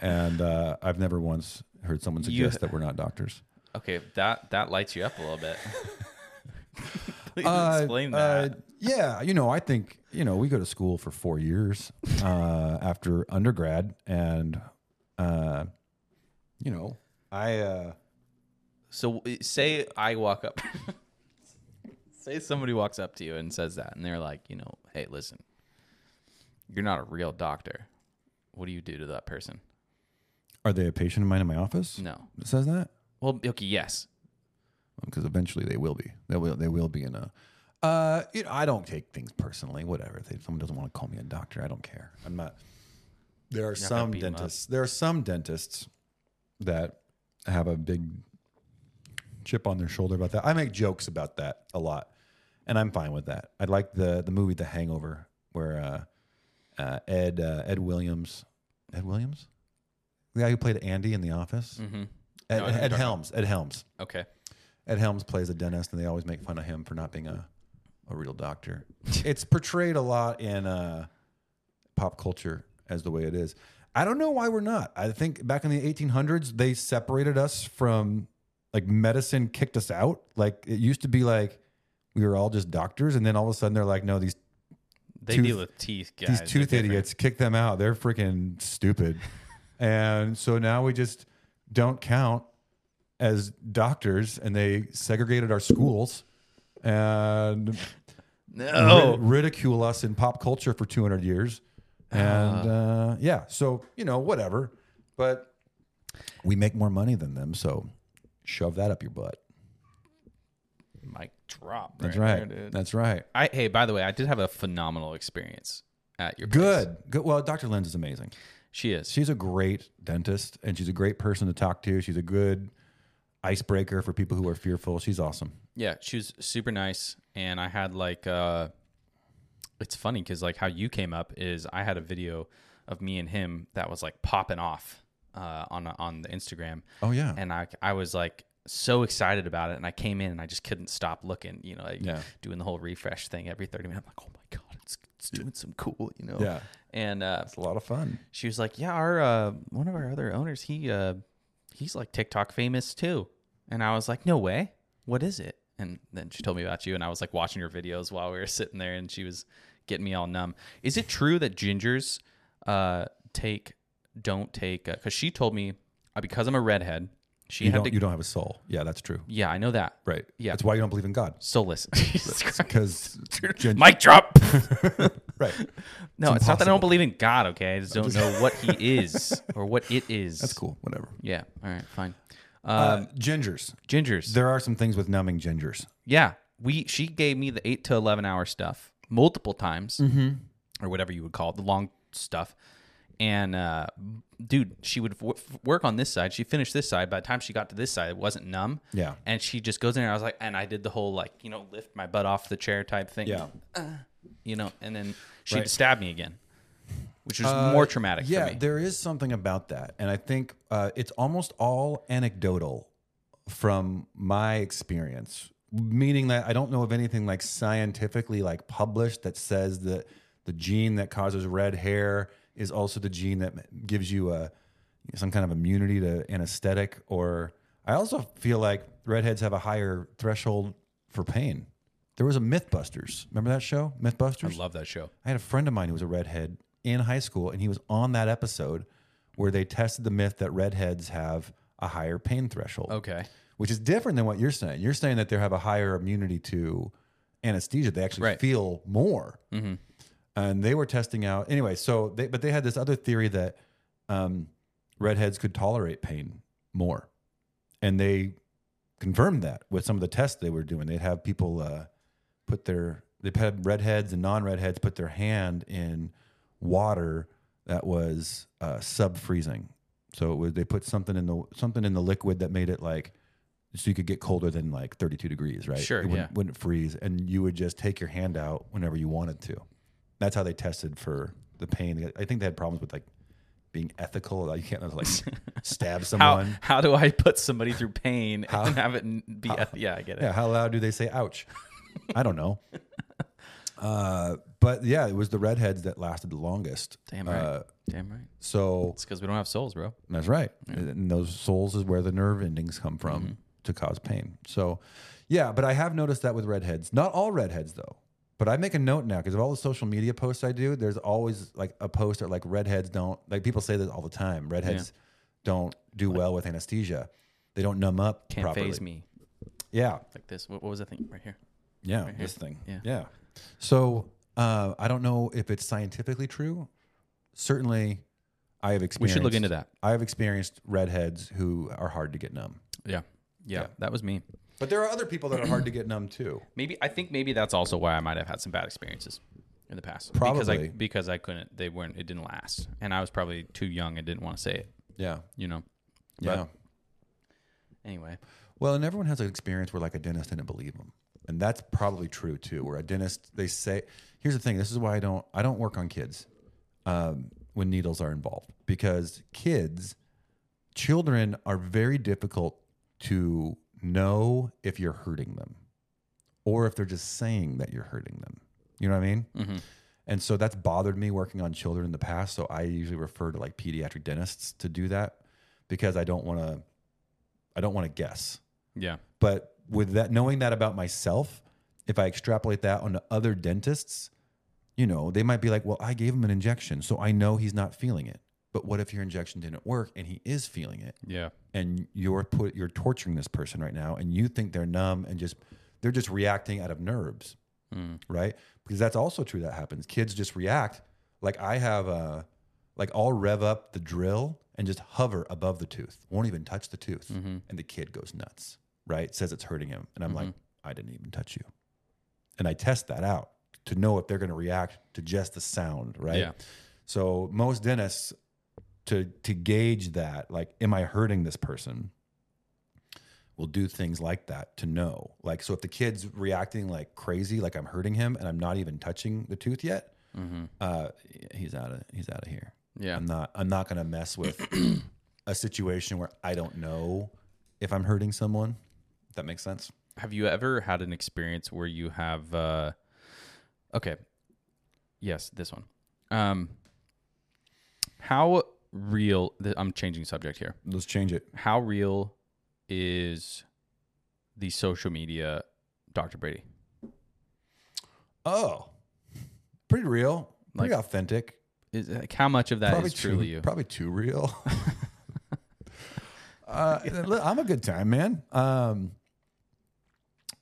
and uh, I've never once heard someone You- suggest that we're not doctors. okay, that that lights you up a little bit. Please Uh, explain uh, that. yeah, you know, I think you know we go to school for four years uh, after undergrad, and uh, you know, I uh, So uh, say I walk up. say somebody walks up to you and says that, and they're like, you know, hey, listen, you're not a real doctor. What do you do to that person? are they a patient of mine in my office? No. It says that Well, okay, yes. because eventually they will be. They will. They will be in a. Uh, you know, I don't take things personally. Whatever. If someone doesn't want to call me a doctor, I don't care. I'm not. There are gonna some beat 'em up. dentists. There are some dentists that have a big chip on their shoulder about that. I make jokes about that a lot, and I'm fine with that. I like the the movie The Hangover, where uh, uh, Ed uh, Ed Williams, Ed Williams, the guy who played Andy in The Office, Mm-hmm. Ed, No, I know who you're Ed Helms. Ed Helms. Okay. Ed Helms plays a dentist, and they always make fun of him for not being a, a real doctor. it's portrayed a lot in uh, pop culture as the way it is. I don't know why we're not. I think back in the 1800s, they separated us from like medicine, kicked us out. Like it used to be like we were all just doctors, and then all of a sudden they're like, no, these They Tooth- deal with teeth, guys. these They're tooth different. idiots, kick them out. They're freaking stupid. and so now we just don't count as doctors, and they segregated our schools and No. rid- ridicule us in pop culture for 200 years. And uh, yeah, so, you know, whatever. But we make more money than them. So shove that up your butt. Mic drop. That's right. right. there, dude. That's right. I hey, by the way, I did have a phenomenal experience at your place. Good. Good. Well, Dr. Lenz is amazing. She is. She's a great dentist and she's a great person to talk to. She's a good icebreaker for people who are fearful. She's awesome. Yeah, she was super nice, and I had like uh, it's funny because like how you came up is I had a video of me and him that was like popping off uh, on on the Instagram, Oh yeah. and I I was like so excited about it, and I came in and I just couldn't stop looking, you know, like Yeah. doing the whole refresh thing every thirty minutes. I'm like, oh my god, it's it's doing some cool, you know. Yeah. And uh, It's a lot of fun. she was like, "Yeah, our uh, one of our other owners, he uh, he's like TikTok famous too." And I was like, "No way! What is it?" And then she told me about you, and I was like watching your videos while we were sitting there, and she was getting me all numb. Is it true that gingers uh, take don't take? Because she told me uh, because I'm a redhead, She you had don't, to. you don't have a soul. Yeah, that's true. yeah, I know that. Right. Yeah. That's why you don't believe in God. Soulless. Because Mic drop. right. No, it's, not that I don't believe in God. Okay, I just don't know what He is or what it is. That's cool. Whatever. Yeah. All right. Fine. Um, Uh, gingers. gingers. There are some things with numbing gingers. Yeah, we she gave me the eight to eleven hour stuff multiple times, Mm-hmm. or whatever you would call it, the long stuff. And uh, dude, she would w- work on this side. She finished this side. By the time she got to this side, it wasn't numb. Yeah. And she just goes in there. I was like, and I did the whole like you know lift my butt off the chair type thing. Yeah. You know, and then she'd Right. stab me again, which was Uh, more traumatic Yeah, for me. there is something about that, and I think uh, it's almost all anecdotal from my experience. Meaning that I don't know of anything like scientifically like published that says that the gene that causes red hair is also the gene that gives you a some kind of immunity to anesthetic. Or I also feel like redheads have a higher threshold for pain. There was a MythBusters. Remember that show, MythBusters? I love that show. I had a friend of mine who was a redhead in high school, and he was on that episode where they tested the myth that redheads have a higher pain threshold. Okay. Which is different than what you're saying. You're saying that they have a higher immunity to anesthesia. They actually Right. feel more. Mm-hmm. And they were testing out anyway. So, they, but they had this other theory that um, redheads could tolerate pain more, and they confirmed that with some of the tests they were doing. They'd have people uh, put their they had redheads and non-redheads put their hand in water that was uh, sub freezing. So it was they put something in the something in the liquid that made it like so you could get colder than like 32 degrees, right? Sure, it wouldn't, yeah. wouldn't freeze, and you would just take your hand out whenever you wanted to. That's how they tested for the pain. I think they had problems with like being ethical. You can't like stab someone. how do I put somebody through pain and have it be? yeah, I get it. Yeah, how loud do they say ouch? I don't know. Uh, but yeah, it was the redheads that lasted the longest. Damn right. Uh, Damn right. so It's because we don't have souls, bro. that's right. And those souls is where the nerve endings come from to cause pain. So yeah, but I have noticed that with redheads. Not all redheads though. But I make a note now because of all the social media posts I do. There's always like a post that like redheads don't like people say this all the time. Redheads don't do well with anesthesia. They don't numb up Can't properly. faze me Yeah, like this. What, what was the thing right here? Yeah, here. this thing. Yeah. Yeah. So uh, I don't know if it's scientifically true. Certainly, I have experienced. We should look into that. I have experienced redheads who are hard to get numb. Yeah. yeah, Yeah. That was me. But there are other people that are hard to get numb too. Maybe I think maybe that's also why I might have had some bad experiences in the past. because I Probably. because I couldn't. They weren't. It didn't last, and I was probably too young and didn't want to say it. Yeah. You know. Yeah. Anyway, Well, and everyone has an experience where like a dentist didn't believe them, and that's probably true too. Where a dentist they say, "Here's the thing. This is why I don't I don't work on kids um, when needles are involved because kids, children are very difficult to know if you're hurting them, or if they're just saying that you're hurting them. You know what I mean? Mm-hmm. And so that's bothered me working on children in the past. So I usually refer to like pediatric dentists to do that because I don't want to. I don't want to guess. yeah, But with that, knowing that about myself, if I extrapolate that onto other dentists, you know, they might be like, well, I gave him an injection, so I know he's not feeling it. But what if your injection didn't work and he is feeling it? yeah, And you're put you're torturing this person right now and you think they're numb and just they're just reacting out of nerves. Mm. Right? Because that's also true that happens. Kids just react. Like I have a like I'll rev up the drill and just hover above the tooth. Won't even touch the tooth. Mm-hmm. And the kid goes nuts, right? Says it's hurting him. And I'm like, I didn't even touch you. And I test that out to know if they're going to react to just the sound, right? Yeah. So most dentists to to gauge that, like, am I hurting this person? Will do things like that to know. Like, so if the kid's reacting like crazy, like I'm hurting him and I'm not even touching the tooth yet, Mm-hmm. uh, he's out of he's out of here. yeah. I'm not I'm not gonna mess with a situation where I don't know if I'm hurting someone. That makes sense. Have you ever had an experience where you have uh okay. Yes, this one. Um how real th- I'm changing subject here. Let's change it. How real is the social media Dr. Brady? Oh, pretty real, pretty Like- authentic. Is like how much of that is probably truly too, you? Probably too real. Uh, I'm a good time, man. Um,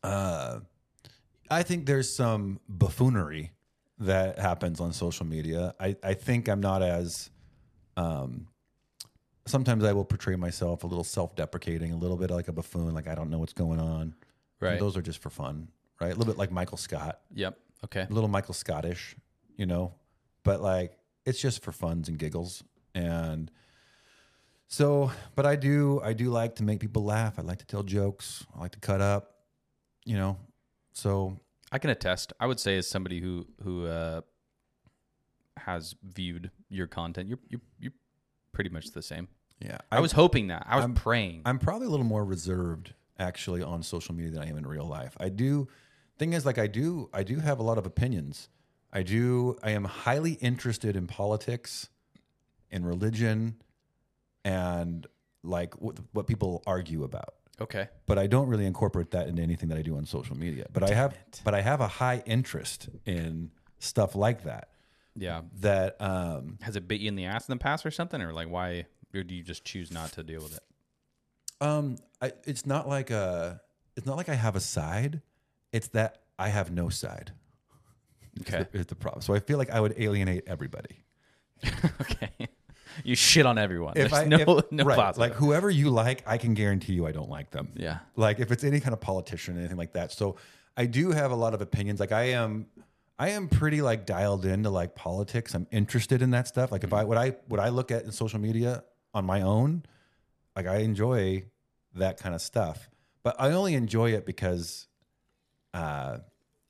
uh, I think there's some buffoonery that happens on social media. I, I think I'm not as. Um, sometimes I will portray myself a little self-deprecating, a little bit like a buffoon, like I don't know what's going on. Right. And those are just for fun, right? A little bit like Michael Scott, Yep. Okay. a little Michael Scottish, you know, but like it's just for funs and giggles. And so, but I do, I do like to make people laugh. I like to tell jokes. I like to cut up, you know. So I can attest. I would say as somebody who who uh, has viewed your content, you're you're you're pretty much the same. yeah, I, was hoping that. I was I'm- praying. I'm probably a little more reserved actually on social media than I am in real life. I do thing is like I do I do have a lot of opinions. I do I am highly interested in politics in religion and like what, what people argue about. okay. But I don't really incorporate that into anything that I do on social media. But I have but I have a high interest in stuff like that. Yeah. That um Has it bit you in the ass in the past or something, or like why? Or do you just choose not to deal with it? Um, I, it's not like a, it's not like I have a side. It's that I have no side. Okay. Is the problem. So I feel like I would alienate everybody. okay. You shit on everyone. If There's I, no if- no right, positive. like whoever you like, I can guarantee you I don't like them. yeah. Like if it's any kind of politician or anything like that. So I do have a lot of opinions. Like I am, I am pretty like dialed into like politics. I'm interested in that stuff. Like if I what I what I look at in social media on my own, like I enjoy that kind of stuff. But I only enjoy it because uh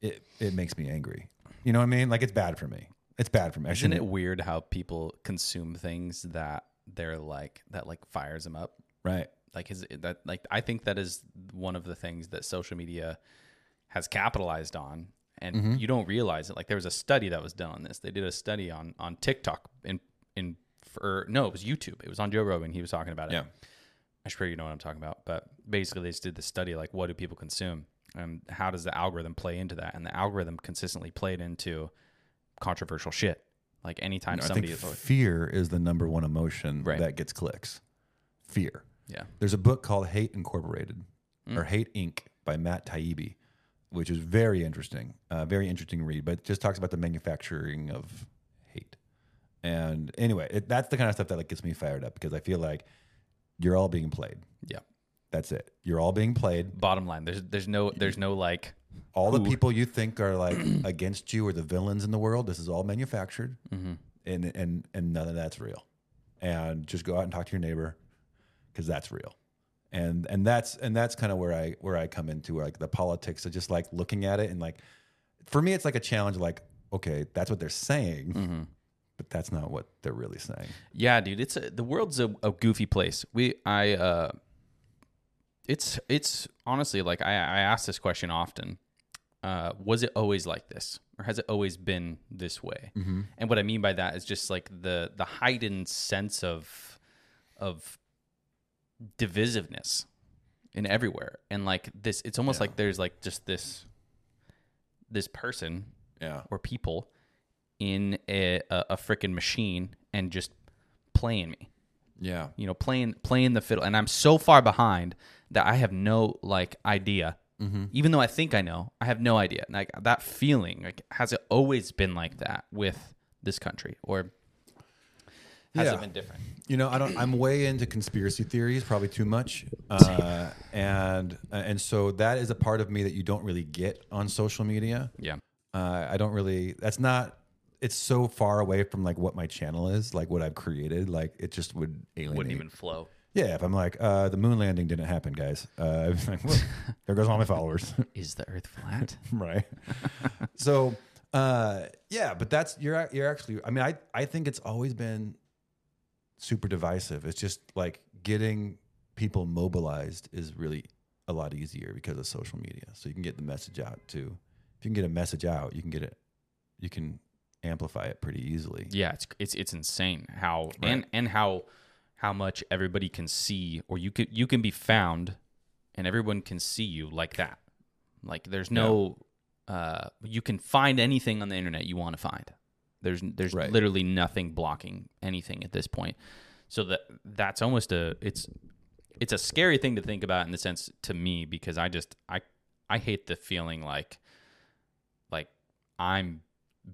it it makes me angry. You know what I mean? Like it's bad for me. It's bad for me. I Isn't it weird how people consume things that they're like that like fires them up? right. Like is that like I think that is one of the things that social media has capitalized on and Mm-hmm. you don't realize it. Like there was a study that was done on this. They did a study on on TikTok in in for no, it was YouTube. It was on Joe Rogan. He was talking about it. Yeah. I'm sure you know what I'm talking about. But basically, they just did the study like, what do people consume, and how does the algorithm play into that? And the algorithm consistently played into controversial shit. Like anytime I somebody, think fear is the number one emotion Right. that gets clicks. Fear. yeah, There's a book called Hate Incorporated Mm. or Hate Inc. by Matt Taibbi, which is very interesting, uh, very interesting read, but it just talks about the manufacturing of hate. And anyway, it, that's the kind of stuff that like gets me fired up because I feel like you're all being played. yeah. That's it. You're all being played. Bottom line, there's there's no there's no like, All the people you think are like against you or the villains in the world, this is all manufactured, Mm-hmm. and and and none of that's real. And just go out and talk to your neighbor, because that's real. And and that's and that's kind of where I where I come into like the politics of just like looking at it and like, for me it's like a challenge. Like okay, that's what they're saying, Mm-hmm. but that's not what they're really saying. yeah, dude. It's a, the world's a, a goofy place. We I uh, it's it's honestly like I I ask this question often. Uh, was it always like this, or has it always been this way? And what I mean by that is just like the the heightened sense of of divisiveness in everywhere, and like this, it's almost like there's like just this this person Yeah, or people in a a, a freaking machine and just playing me yeah, you know, playing playing the fiddle, and I'm so far behind that I have no like idea. Mm-hmm. Even though I think I know, I have no idea. Like that feeling, like has it always been like that with this country, or has Yeah. it been different? You know, I don't. I'm way into conspiracy theories, probably too much, uh, and and so that is a part of me that you don't really get on social media. Yeah, Uh, I don't really. That's not. It's so far away from like what my channel is, like what I've created. Like it just would alienate. wouldn't even flow. Yeah, if I'm like, uh, the moon landing didn't happen, guys. Uh, like, "Well, there goes all my followers. Is the Earth flat? right. so, uh, yeah, but that's you're you're actually. I mean, I I think it's always been super divisive. It's just like getting people mobilized is really a lot easier because of social media. So you can get the message out too. If you can get a message out, you can get it. You can amplify it pretty easily. yeah, it's it's it's insane how and and how how much everybody can see, or you can you can be found, and everyone can see you like that. Like there's no, uh, you can find anything on the internet you want to find. There's there's Right. literally nothing blocking anything at this point. So that that's almost a it's it's a scary thing to think about in the sense to me because I just I I hate the feeling like like I'm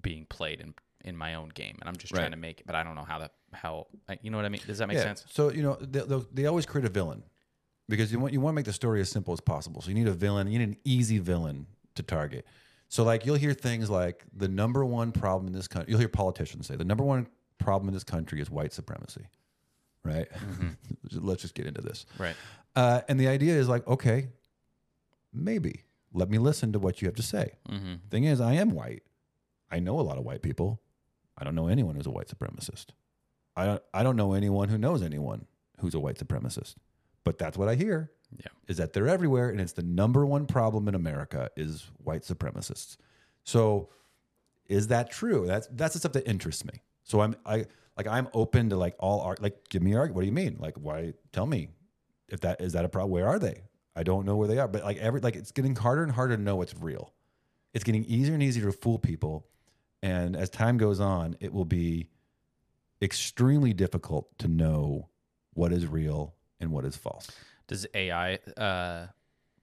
being played in in my own game and I'm just Right. trying to make it, but I don't know how that how you know what I mean? Does that make Yeah. sense? So you know they, they, they always create a villain because you want you want to make the story as simple as possible. So you need a villain. You need an easy villain to target. So like you'll hear things like the number one problem in this country. You'll hear politicians say the number one problem in this country is white supremacy. Right. Let's just get into this. Right. Uh, and the idea is like, okay, maybe let me listen to what you have to say. Mm-hmm. Thing is, I am white. I know a lot of white people. I don't know anyone who's a white supremacist. I don't. I don't know anyone who knows anyone who's a white supremacist. But that's what I hear. Yeah. Is that they're everywhere, and it's the number one problem in America is white supremacists. So, is that true? That's that's the stuff that interests me. So I'm I like I'm open to like all art. Like, give me your argument. What do you mean? Like, why? Tell me if that is that a problem. Where are they? I don't know where they are. But like every like it's getting harder and harder to know what's real. It's getting easier and easier to fool people. And as time goes on, it will be extremely difficult to know what is real and what is false. Does AI uh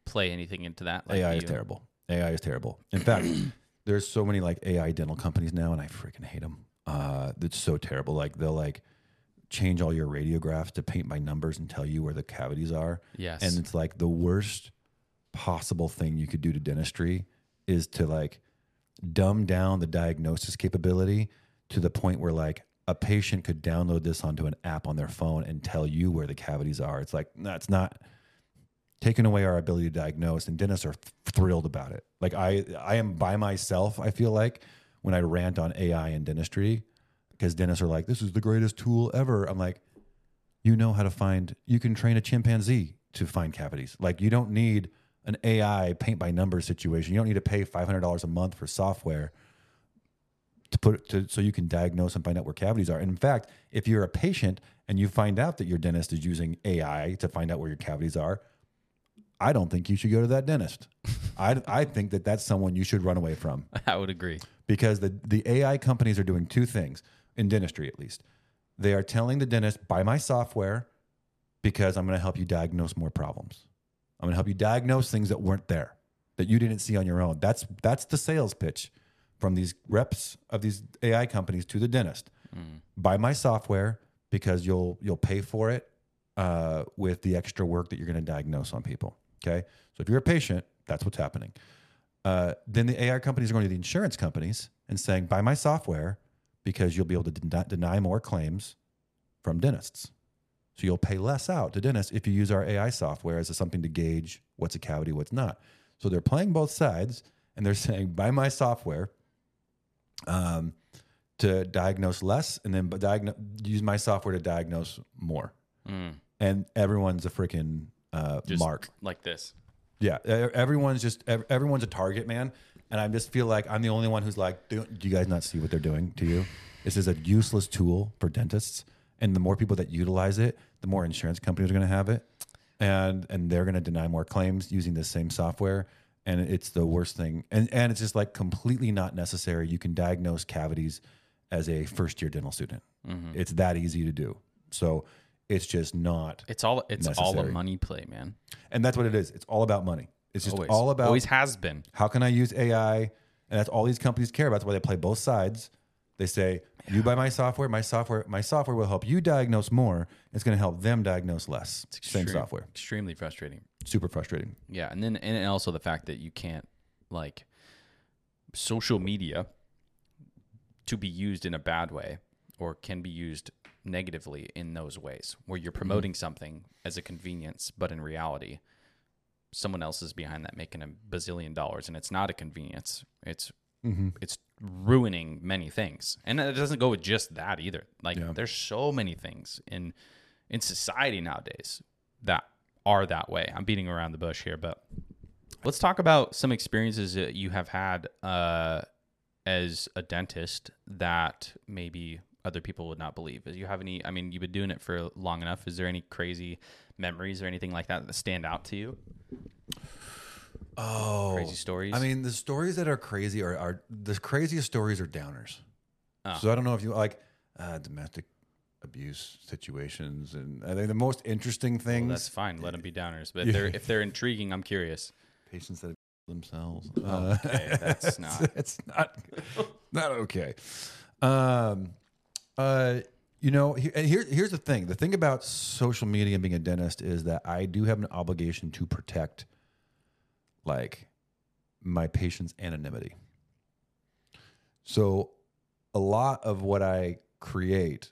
play anything into that? Like, AI is you- terrible. AI is terrible. In fact, there's so many like AI dental companies now, and I freaking hate them. Uh, it's so terrible. Like they'll like change all your radiographs to paint by numbers and tell you where the cavities are. Yes. And it's like the worst possible thing you could do to dentistry is to like dumb down the diagnosis capability to the point where like a patient could download this onto an app on their phone and tell you where the cavities are. It's like that's not taking away our ability to diagnose and dentists are th- thrilled about it. Like I I am by myself, I feel like when I rant on AI in dentistry because dentists are like this is the greatest tool ever. I'm like you know how to find you can train a chimpanzee to find cavities. Like you don't need an AI paint by numbers situation. You don't need to pay $500 a month for software to put to so you can diagnose and find out where cavities are. And in fact, if you're a patient and you find out that your dentist is using AI to find out where your cavities are, I don't think you should go to that dentist. I, I think that that's someone you should run away from I would agree. because the, the AI companies are doing two things in dentistry, at least. They are telling the dentist, buy my software because I'm going to help you diagnose more problems. I'm going to help you diagnose things that weren't there, that you didn't see on your own. That's, that's the sales pitch from these reps of these AI companies to the dentist. Buy my software because you'll, you'll pay for it uh, with the extra work that you're going to diagnose on people. Okay. So if you're a patient, that's what's happening uh, then the AI companies are going to the insurance companies and saying, buy my software because you'll be able to den- deny more claims from dentists. So you'll pay less out to dentists if you use our AI software as a, something to gauge what's a cavity, what's not. So they're playing both sides and they're saying, buy my software um, to diagnose less and then diagnose, use my software to diagnose more. And everyone's a freaking uh, mark. like this. Yeah, everyone's just everyone's a target man, and I just feel like I'm the only one who's like, do, do you guys not see what they're doing to you? This is a useless tool for dentists, and the more people that utilize it, the more insurance companies are going to have it, and and they're going to deny more claims using this same software, and it's the worst thing, and and it's just like completely not necessary. You can diagnose cavities as a first year dental student. Mm-hmm. It's that easy to do. So it's just not It's all it's all a money play, man. and that's what it is. It's all about money. It's just Always. all about always has been. how can I use AI? And that's all these companies care about. That's why they play both sides. They say, you buy my software, my software, my software will help you diagnose more. It's going to help them diagnose less. Same Extreme- software. Extremely frustrating. Super frustrating. Yeah, and then and also the fact that you can't like social media to be used in a bad way or can be used negatively in those ways where you're mm-hmm. promoting something as a convenience but in reality someone else is behind that making a bazillion dollars and it's not a convenience. It's mm-hmm. it's ruining many things. And it doesn't go with just that either. Like Yeah. there's so many things in in society nowadays that are that way i'm beating around the bush here but let's talk about some experiences that you have had uh, as a dentist that maybe other people would not believe. Do you have any? I mean, you've been doing it for long enough. Is there any crazy memories or anything like that that stand out to you? Oh, Crazy stories? I mean, the stories that are crazy are, are the craziest stories are downers. So I don't know if you like uh, domestic abuse situations, and I think the most interesting Well, things that's fine. Let them be downers. But if they're if they're intriguing, I'm curious. patients that themselves. Uh, Okay, that's not. it's not not okay. Um, uh, you know, he- here, here's the thing. The thing about social media and being a dentist is that I do have an obligation to protect, like, my patient's anonymity. So, a lot of what I create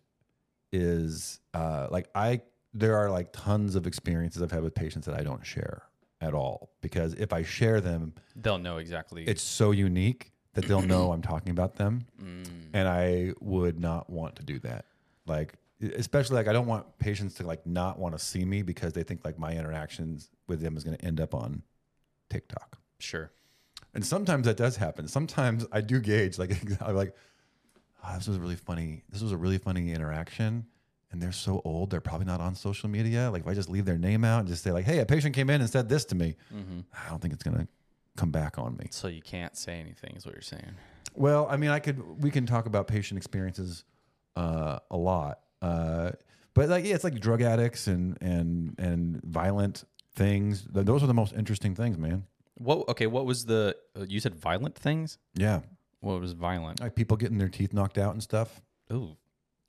is uh, like I there are like tons of experiences I've had with patients that I don't share at all because if I share them, They'll know exactly. it's so unique that they'll know I'm talking about them. Mm. And I would not want to do that. Like, especially like, I don't want patients to like not want to see me because they think like my interactions with them is going to end up on TikTok. sure. And sometimes that does happen. Sometimes I do gauge, like, I'm like, oh, this was really funny. This was a really funny interaction. And they're so old, they're probably not on social media. Like, if I just leave their name out and just say, like, hey, a patient came in and said this to me, I don't think it's going to come back on me. So you can't say anything, is what you're saying. Well, I mean, I could, we can talk about patient experiences uh, a lot. Uh, but like, yeah, it's like drug addicts and, and, and violent things. Those are the most interesting things, man. What? Okay. What was the? uh, You said violent things. Yeah. What was violent? Like people getting their teeth knocked out and stuff. Ooh,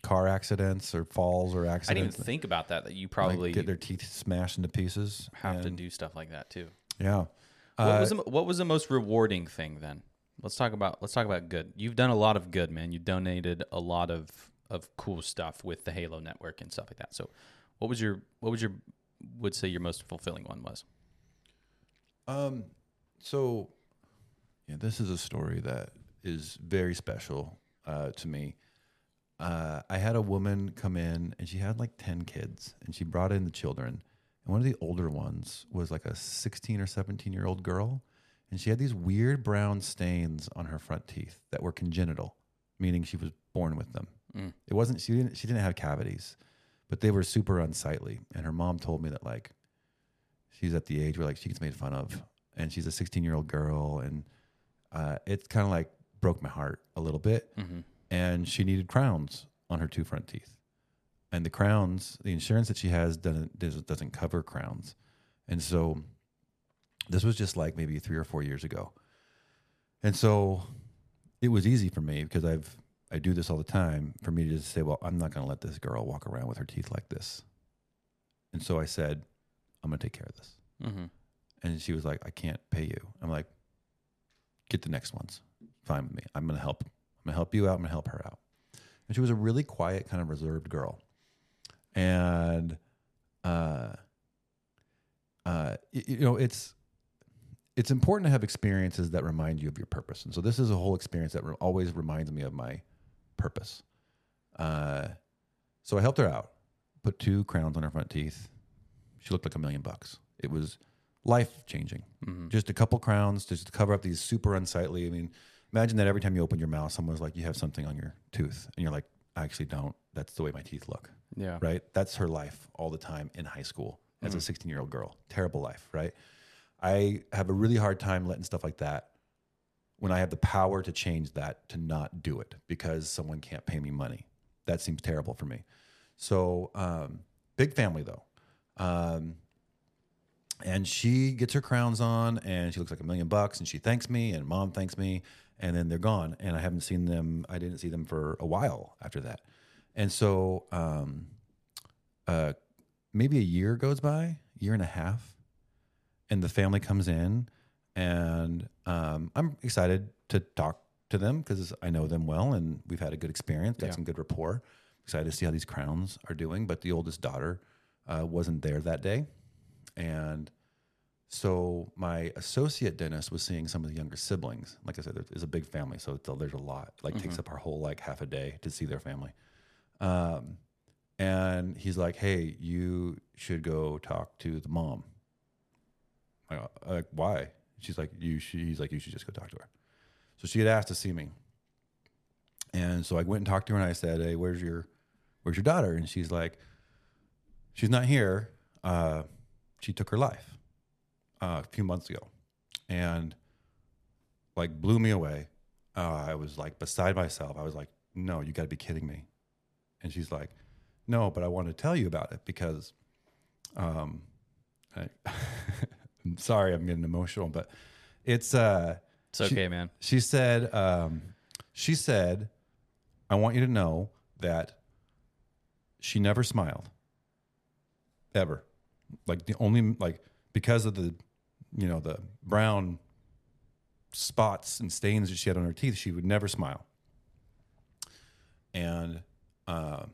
car accidents or falls or accidents. I didn't even think about that. That you like, probably get their teeth smashed into pieces. have to do stuff like that too. Yeah. What Uh, was the, what was the most rewarding thing then? Let's talk about let's talk about good. You've done a lot of good, man. You donated a lot of of cool stuff with the Halo network and stuff like that. So, what was your what was your would say your most fulfilling one was? um, so, yeah, this is a story that is very special uh, to me. Uh, I had a woman come in and she had like 10 kids and she brought in the children. And one of the older ones was like a 16 or 17 year old girl. And she had these weird brown stains on her front teeth that were congenital, meaning she was born with them. Mm. It wasn't, she didn't, she didn't have cavities, but they were super unsightly. And her mom told me that like she's at the age where like she gets made fun of and she's a 16 year old girl. And uh, it kind of like broke my heart a little bit Mm-hmm. and she needed crowns on her two front teeth. And the crowns, the insurance that she has doesn't doesn't cover crowns, and so this was just like maybe three or four years ago. And so it was easy for me because I've I do this all the time for me to just say, well, I'm not going to let this girl walk around with her teeth like this. And so I said, I'm going to take care of this. Mm-hmm. And she was like, I can't pay you. I'm like, get the next ones. Fine with me. I'm going to help. I'm going to help you out. I'm going to help her out. And she was a really quiet, kind of reserved girl. And, uh, uh, you know, it's, it's important to have experiences that remind you of your purpose. And so this is a whole experience that re- always reminds me of my purpose. Uh, so I helped her out, put two crowns on her front teeth. She looked like a million bucks. It was life changing. Mm-hmm. Just a couple crowns just to cover up these super unsightly. I mean, imagine that every time you open your mouth, someone's like, you have something on your tooth. And you're like, I actually don't. That's the way my teeth look. Yeah. Right. That's her life all the time in high school as a 16 year old girl. Terrible life. Right. I have a really hard time letting stuff like that when I have the power to change that to not do it because someone can't pay me money. That seems terrible for me. So, um, big family though. Um, and she gets her crowns on and she looks like a million bucks and she thanks me and mom thanks me and then they're gone. And i haven't seen them i didn't see them for a while after that. And so um, uh, maybe a year goes by year and a half and the family comes in and um, i'm excited to talk to them because i know them well and we've had a good experience got Yeah. some good rapport. Excited to see how these crowns are doing but the oldest daughter uh, wasn't there that day. And so my associate dentist was seeing some of the younger siblings. Like I said, there's a big family, so it's- there's a lot. Like takes up our whole like half a day to see their family. Um, and he's like, "Hey, you should go talk to the mom." I go, like, why? She's like, "You." Should, he's like, "You should just go talk to her." So she had asked to see me, and so I went and talked to her, and I said, "Hey, where's your, where's your daughter?" And she's like, "She's not here. Uh, she took her life uh, a few months ago, and like blew me away. Uh, I was like beside myself. I was like, "No, you got to be kidding me!" And she's like, No, but I want to tell you about it because, um, I, I'm sorry, I'm getting emotional, but it's uh, It's okay, man. she said, um, she said, I want you to know that she never smiled ever. Like the only, like, because of the, you know, the brown spots and stains that she had on her teeth, she would never smile. And uh,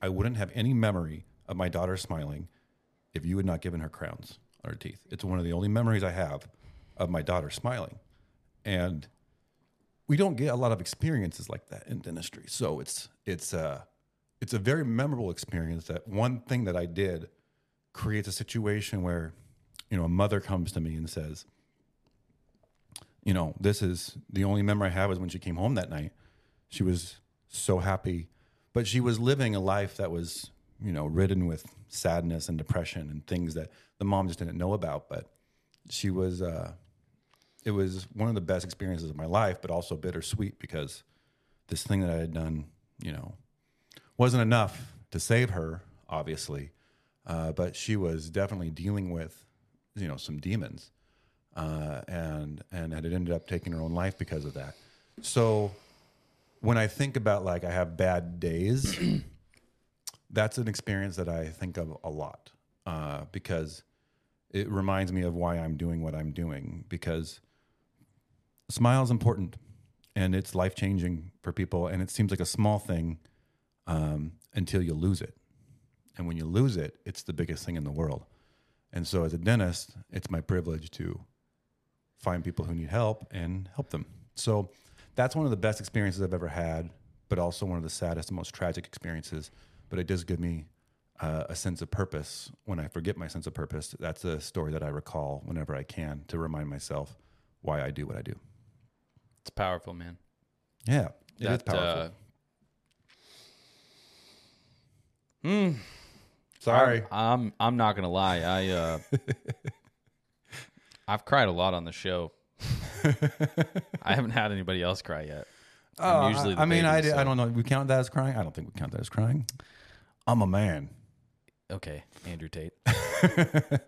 I wouldn't have any memory of my daughter smiling if you had not given her crowns on her teeth. It's one of the only memories I have of my daughter smiling. And we don't get a lot of experiences like that in dentistry. So it's it's uh it's a very memorable experience that one thing that I did creates a situation where you know a mother comes to me and says, you know, this is the only memory I have is when she came home that night. She was so happy, but she was living a life that was, you know, ridden with sadness and depression and things that the mom just didn't know about. But she was, uh, it was one of the best experiences of my life, but also bittersweet because this thing that I had done, you know, wasn't enough to save her, obviously, uh, but she was definitely dealing with, you know, some demons uh, and and had it ended up taking her own life because of that. So when I think about like I have bad days, that's an experience that I think of a lot uh, because it reminds me of why I'm doing what I'm doing because smile is important and it's life changing for people and it seems like a small thing um, until you lose it and when you lose it it's the biggest thing in the world and so as a dentist it's my privilege to find people who need help and help them. So that's one of the best experiences I've ever had, but also one of the saddest most tragic experiences. But it does give me uh, a sense of purpose. When I forget my sense of purpose, that's a story that I recall whenever I can to remind myself why I do what I do. It's powerful, man. Yeah, it is That, powerful. uh, hmm. Sorry. I'm, I'm I'm not gonna lie. I uh, I've cried a lot on the show. I haven't had anybody else cry yet. I'm Oh, usually I, the I mean, I, baby, I so- don't know. We count that as crying? I don't think we count that as crying. I'm a man. Okay, Andrew Tate.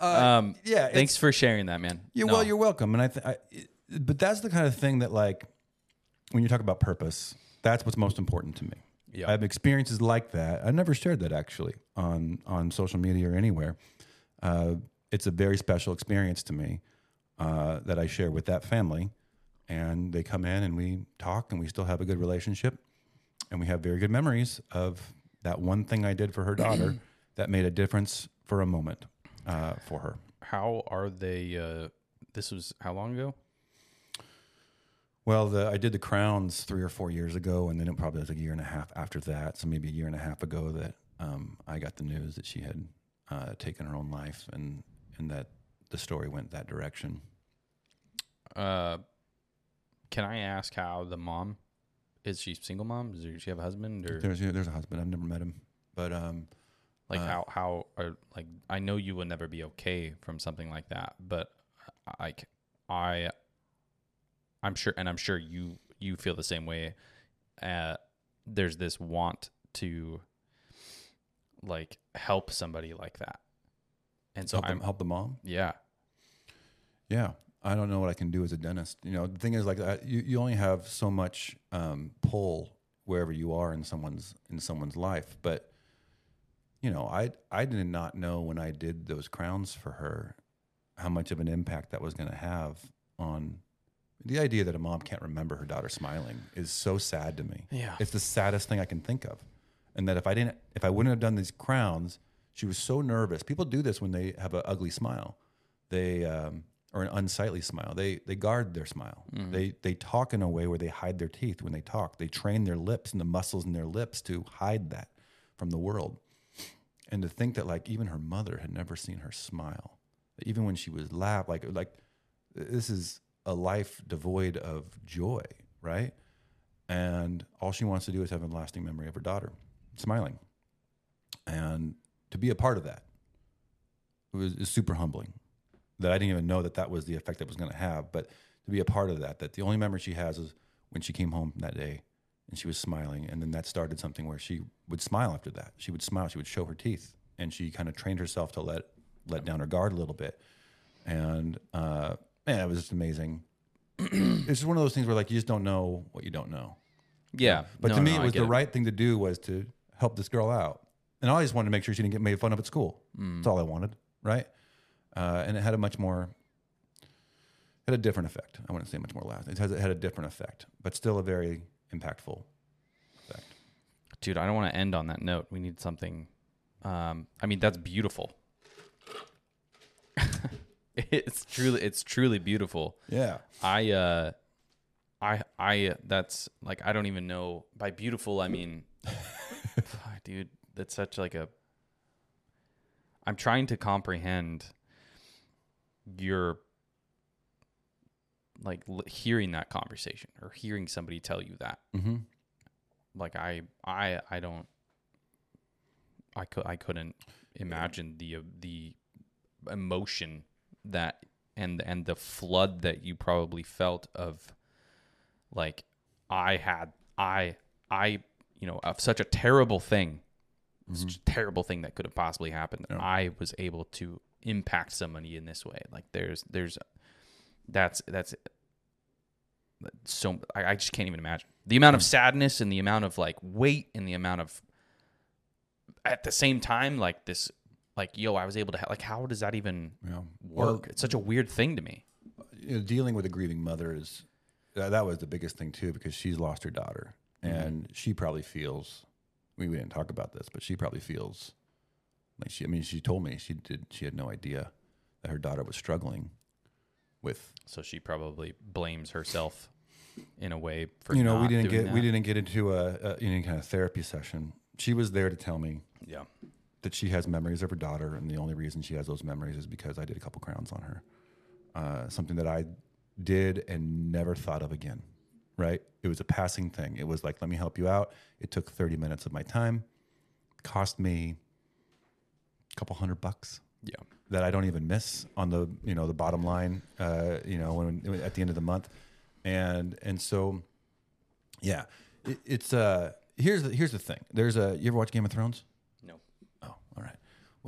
Uh, um, yeah, it's- thanks for sharing that, man. Yeah, No. well, you're welcome. And I, th- I, but that's the kind of thing that, like, when you talk about purpose, that's what's most important to me. Yeah. I have experiences like that. I never shared that actually on on social media or anywhere. Uh, it's a very special experience to me uh, that I share with that family, and they come in and we talk, and we still have a good relationship, and we have very good memories of that one thing I did for her daughter that made a difference for a moment uh, for her. How are they? Uh, this was how long ago? Well, the, I did the crowns three or four years ago, and then it probably was a year and a half after that. So maybe a year and a half ago that um, I got the news that she had uh, taken her own life, and and that the story went that direction. Uh, can I ask how the mom is? She single mom? Does she have a husband or There's there's a husband. I've never met him, but um, like uh, how how are like? I know you would never be okay from something like that, but like I, I'm sure, and I'm sure you you feel the same way. Uh, there's this want to like help somebody like that, and so help, I'm them, help the mom. yeah Yeah, I don't know what I can do as a dentist. You know, the thing is, like, I, you you only have so much um, pull wherever you are in someone's in someone's life. But you know, I I did not know when I did those crowns for her how much of an impact that was going to have on the idea that a mom can't remember her daughter smiling is so sad to me. Yeah. it's the saddest thing I can think of. And that if I didn't, if I wouldn't have done these crowns, she was so nervous. People do this when they have an ugly smile they um, or an unsightly smile. They they guard their smile. They they talk in a way where they hide their teeth when they talk. They train their lips and the muscles in their lips to hide that from the world. And to think that like even her mother had never seen her smile, even when she was laugh like like this is a life devoid of joy, right? And all she wants to do is have a lasting memory of her daughter smiling, and to be a part of that was, was super humbling that I didn't even know that that was the effect that was going to have. But to be a part of that, that the only memory she has is when she came home that day and she was smiling, and then that started something where she would smile after that. She would smile. She would show her teeth, and she kind of trained herself to let let down her guard a little bit. And uh, man, it was just amazing. it's just one of those things where like you just don't know what you don't know. Yeah, But No, to me, no, it was the right thing to do was to help this girl out, and I just wanted to make sure she didn't get made fun of at school. Mm. That's all I wanted, right? Uh, and it had a much more had a different effect. I wouldn't say much more loud. It has it had a different effect, but still a very impactful effect. dude. I don't want to end on that note. We need something. Um, I mean, that's beautiful. it's truly, it's truly beautiful. Yeah, I, uh, I, I. That's like I don't even know. By beautiful, I mean, dude, that's such like a. I'm trying to comprehend your like l- hearing that conversation or hearing somebody tell you that mm-hmm. like I I I don't I could I couldn't imagine the uh, the emotion that and and the flood that you probably felt of like I had I I you know of such a terrible thing such mm-hmm. a terrible thing that could have possibly happened Yeah. I was able to impact somebody in this way. Like there's there's that's that's so I, I just can't even imagine. The amount of mm. sadness and the amount of like weight and the amount of at the same time like this like yo I was able to ha- like how does that even yeah. work? It's such a weird thing to me. You know, dealing with a grieving mother is that, that was the biggest thing too because she's lost her daughter. Mm-hmm. And she probably feels we, we didn't talk about this but she probably feels like she i mean she told me she did she had no idea that her daughter was struggling with so she probably blames herself in a way for you know we didn't get we didn't get into a, a any kind of therapy session. She was there to tell me yeah that she has memories of her daughter, and the only reason she has those memories is because I did a couple crowns on her. Uh, something that I did and never thought of again. Right? It was a passing thing. It was like, let me help you out. It took 30 minutes of my time, cost me a couple hundred bucks yeah that I don't even miss on the you know the bottom line. Uh, you know, when at the end of the month, and and so, yeah, it, it's uh here's the here's the thing. There's a you ever watch Game of Thrones? no Oh, all right.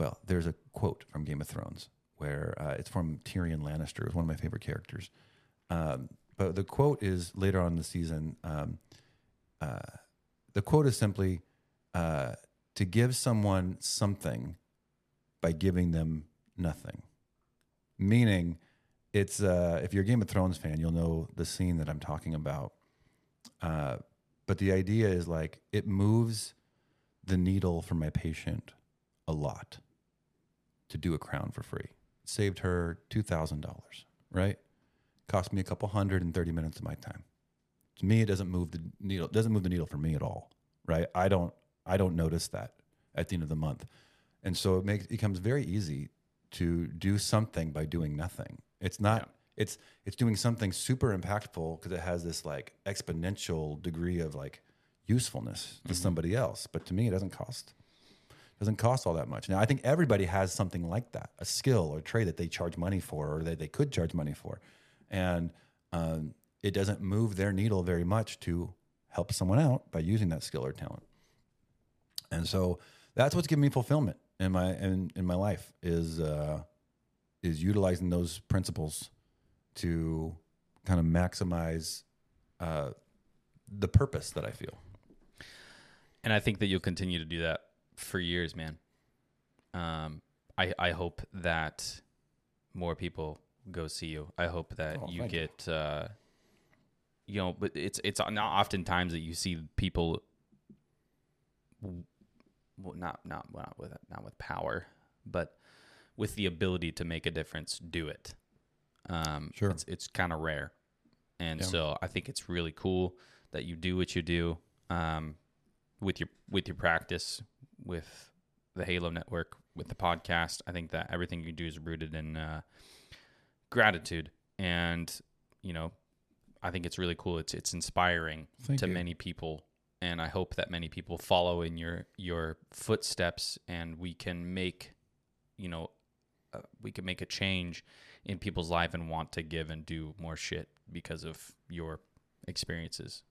Well, there's a quote from Game of Thrones where uh, it's from Tyrion Lannister. It's one of my favorite characters. Um, but the quote is later on in the season. Um, uh, the quote is simply uh, to give someone something by giving them nothing. Meaning, it's uh, if you're a Game of Thrones fan, you'll know the scene that I'm talking about. Uh, but the idea is like it moves the needle for my patient a lot to do a crown for free. Saved her $2,000, right? Cost me a couple hundred and thirty minutes of my time. To me, it doesn't move the needle. It doesn't move the needle for me at all, right? I don't, I don't notice that at the end of the month. And so it makes, it becomes very easy to do something by doing nothing. It's not, it's, it's doing something super impactful because it has this like exponential degree of like usefulness to mm-hmm. somebody else. But to me, it doesn't cost doesn't cost all that much. Now, I think everybody has something like that, a skill or trade that they charge money for or that they could charge money for. And um, it doesn't move their needle very much to help someone out by using that skill or talent. And so that's what's giving me fulfillment in my in, in my life is uh, is utilizing those principles to kind of maximize uh, the purpose that I feel. and I think that you'll continue to do that for years man um I I hope that more people go see you I hope that Oh, you thank you. get uh you know but it's it's not oftentimes that you see people well, not not not with not with power, but with the ability to make a difference, do it. Um, Sure. it's it's kind of rare, and Yeah. so I think it's really cool that you do what you do um, with your with your practice, with the Halo Network, with the podcast. I think that everything you do is rooted in uh, gratitude, and you know, I think it's really cool. It's it's inspiring Thank to you. many people and I hope that many people follow in your your footsteps and we can make you know uh, we can make a change in people's life and want to give and do more shit because of your experiences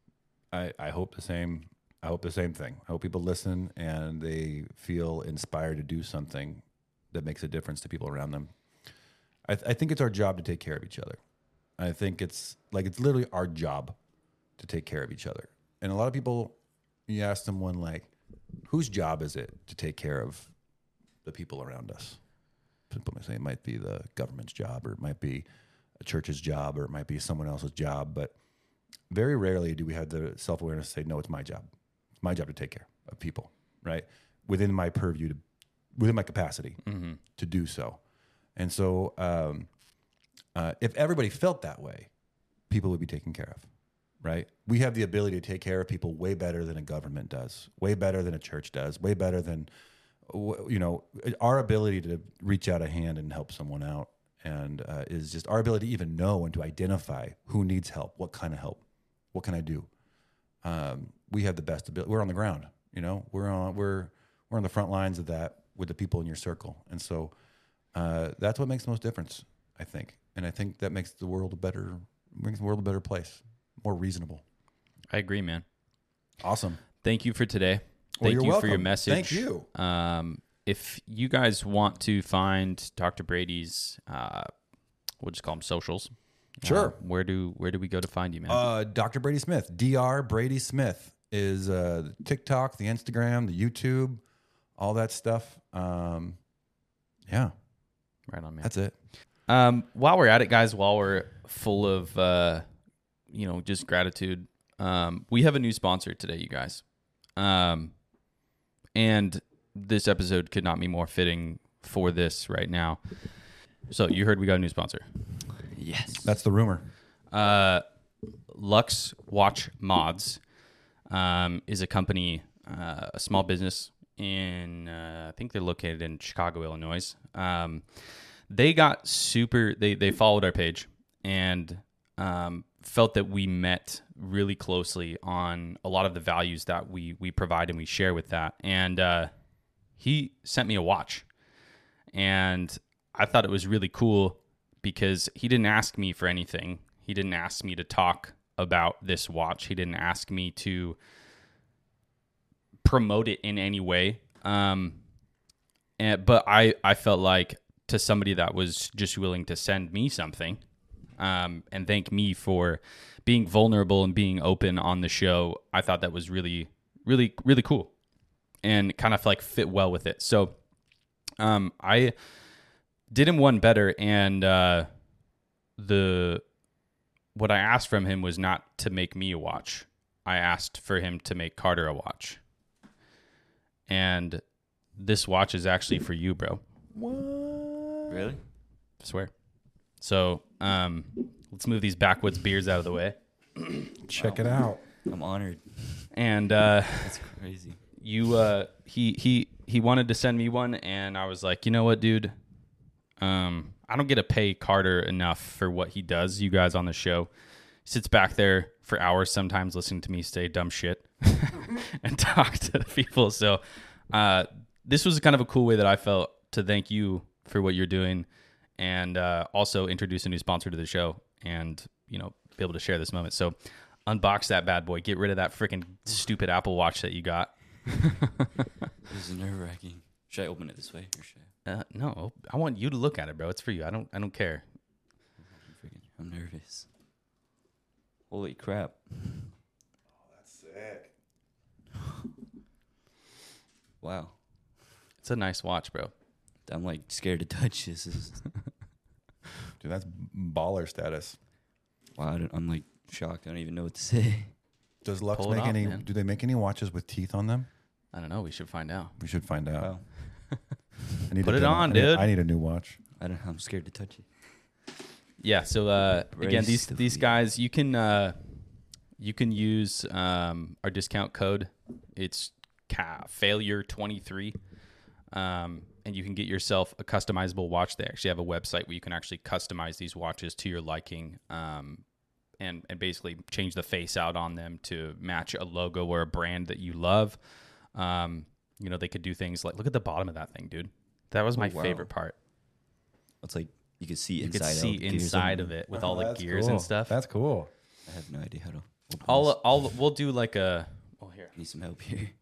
I, I hope the same. I hope the same thing. I hope people listen and they feel inspired to do something that makes a difference to people around them. I, th- I think it's our job to take care of each other. I think it's like it's literally our job to take care of each other. And a lot of people, you ask someone like, whose job is it to take care of the people around us? People may say it might be the government's job, or it might be a church's job, or it might be someone else's job. But very rarely do we have the self awareness to say, no, it's my job. It's my job to take care of people, right? Within my purview, to, within my capacity to do so. And so, um, uh, if everybody felt that way, people would be taken care of, right? We have the ability to take care of people way better than a government does, way better than a church does, way better than, you know, our ability to reach out a hand and help someone out. And uh, is just our ability to even know and to identify who needs help, what kind of help, what can I do. Um, we have the best ability. We're on the ground, you know. We're on we're we're on the front lines of that with the people in your circle, and so uh, that's what makes the most difference, I think. And I think that makes the world a better makes the world a better place, more reasonable. I agree, man. Awesome. Thank you for today. Well, Thank you're you for your message. Thank you. Um, if you guys want to find Dr. Brady's, uh, we'll just call them socials. Sure. Uh, where do where do we go to find you, man? Uh, Dr. Brady Smith, Dr. Brady Smith is uh, the TikTok, the Instagram, the YouTube, all that stuff. Um, yeah, right on, man. that's it. Um, while we're at it, guys, while we're full of, uh, you know, just gratitude, um, we have a new sponsor today, you guys. Um, and this episode could not be more fitting for this right now. So you heard we got a new sponsor. Yes. That's the rumor. Uh, Lux Watch Mods um, is a company, uh, a small business in, uh, I think they're located in Chicago, Illinois. Um, they got super, they, they followed our page and um, felt that we met really closely on a lot of the values that we, we provide and we share with that. And uh, he sent me a watch. And I thought it was really cool because he didn't ask me for anything. He didn't ask me to talk about this watch. He didn't ask me to promote it in any way. Um, and, but I, I felt like to somebody that was just willing to send me something um, and thank me for being vulnerable and being open on the show, I thought that was really, really, really cool and kind of like fit well with it. So um, I did him one better and uh, the what I asked from him was not to make me a watch. I asked for him to make Carter a watch. And this watch is actually for you, bro. What? Really? I swear. So, um, let's move these backwoods beers out of the way. Check it out. I'm honored. And uh, That's crazy. you, uh, he he he wanted to send me one, and I was like, you know what, dude? Um, I don't get to pay Carter enough for what he does. You guys on the show, he sits back there for hours sometimes listening to me say dumb shit and talk to the people. So, uh, this was kind of a cool way that I felt to thank you for what you're doing, and uh, also introduce a new sponsor to the show, and you know, be able to share this moment. So, unbox that bad boy. Get rid of that freaking stupid Apple Watch that you got. This is nerve wracking. Should I open it this way or should I? Uh, no, I want you to look at it, bro. It's for you. I don't. I don't care. I'm nervous. Holy crap! Oh, that's Sick. Wow. It's a nice watch, bro. I'm like scared to touch this. this Dude, that's baller status. wow. I don't, I'm like shocked. I don't even know what to say. Does Lux Pull it make off, any? man. Do they make any watches with teeth on them? I don't know. We should find out. We should find out. Wow. I need Put a it on, I need- dude. I need a new watch. I don't. I'm scared to touch it. Yeah. So uh, again, Brace these the these feet. guys, you can uh, you can use um, our discount code. It's ca- failure twenty three, um, and you can get yourself a customizable watch. They actually have a website where you can actually customize these watches to your liking. Um, and, and basically change the face out on them to match a logo or a brand that you love. Um, you know, they could do things like look at the bottom of that thing, dude. That was my Oh, wow. favorite part. It's like you could see You inside. could see out inside of it with all the gears cool. and stuff. That's cool. I have no idea how to I'll I'll we'll do like a. Well, here. Need some help here.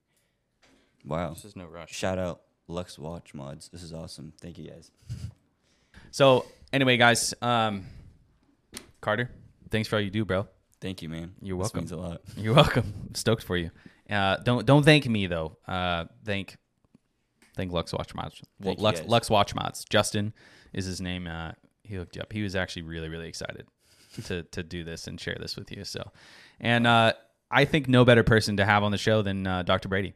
Wow. This is no rush. Shout out Lux Watch Mods. This is awesome. Thank you guys. So anyway, guys, um, Carter, thanks for all you do, bro. Thank you, man. You're This welcome. means a lot. You're welcome. I'm stoked for you. Uh, don't don't thank me though. Uh, thank thank Lux Watch Mods. Well, Thank you, Lux guys. Lux Watch Mods. Justin is his name. Uh, he hooked you up. He was actually really really excited to to do this and share this with you. So, and uh, I think no better person to have on the show than uh, Dr. Brady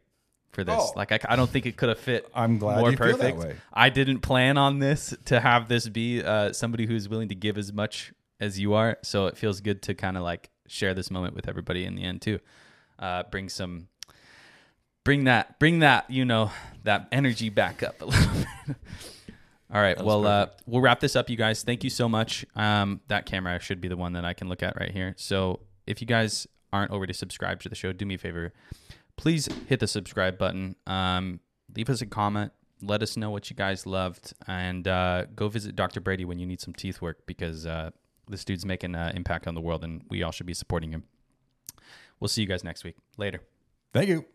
for this. Oh. Like I, I don't think it could have fit. I'm glad more you feel that perfect. way. I didn't plan on this to have this be uh, somebody who's willing to give as much as you are. So it feels good to kind of like share this moment with everybody in the end too. Uh, bring some, bring that, bring that, you know, that energy back up a little bit. All right. Well, uh, we'll wrap this up, you guys. Thank you so much. Um, that camera should be the one that I can look at right here. So if you guys aren't already subscribed to the show, do me a favor. Please hit the subscribe button. Um, leave us a comment. Let us know what you guys loved, and uh, go visit Dr. Brady when you need some teeth work because uh, this dude's making an impact on the world, and we all should be supporting him. We'll see you guys next week. Later. Thank you.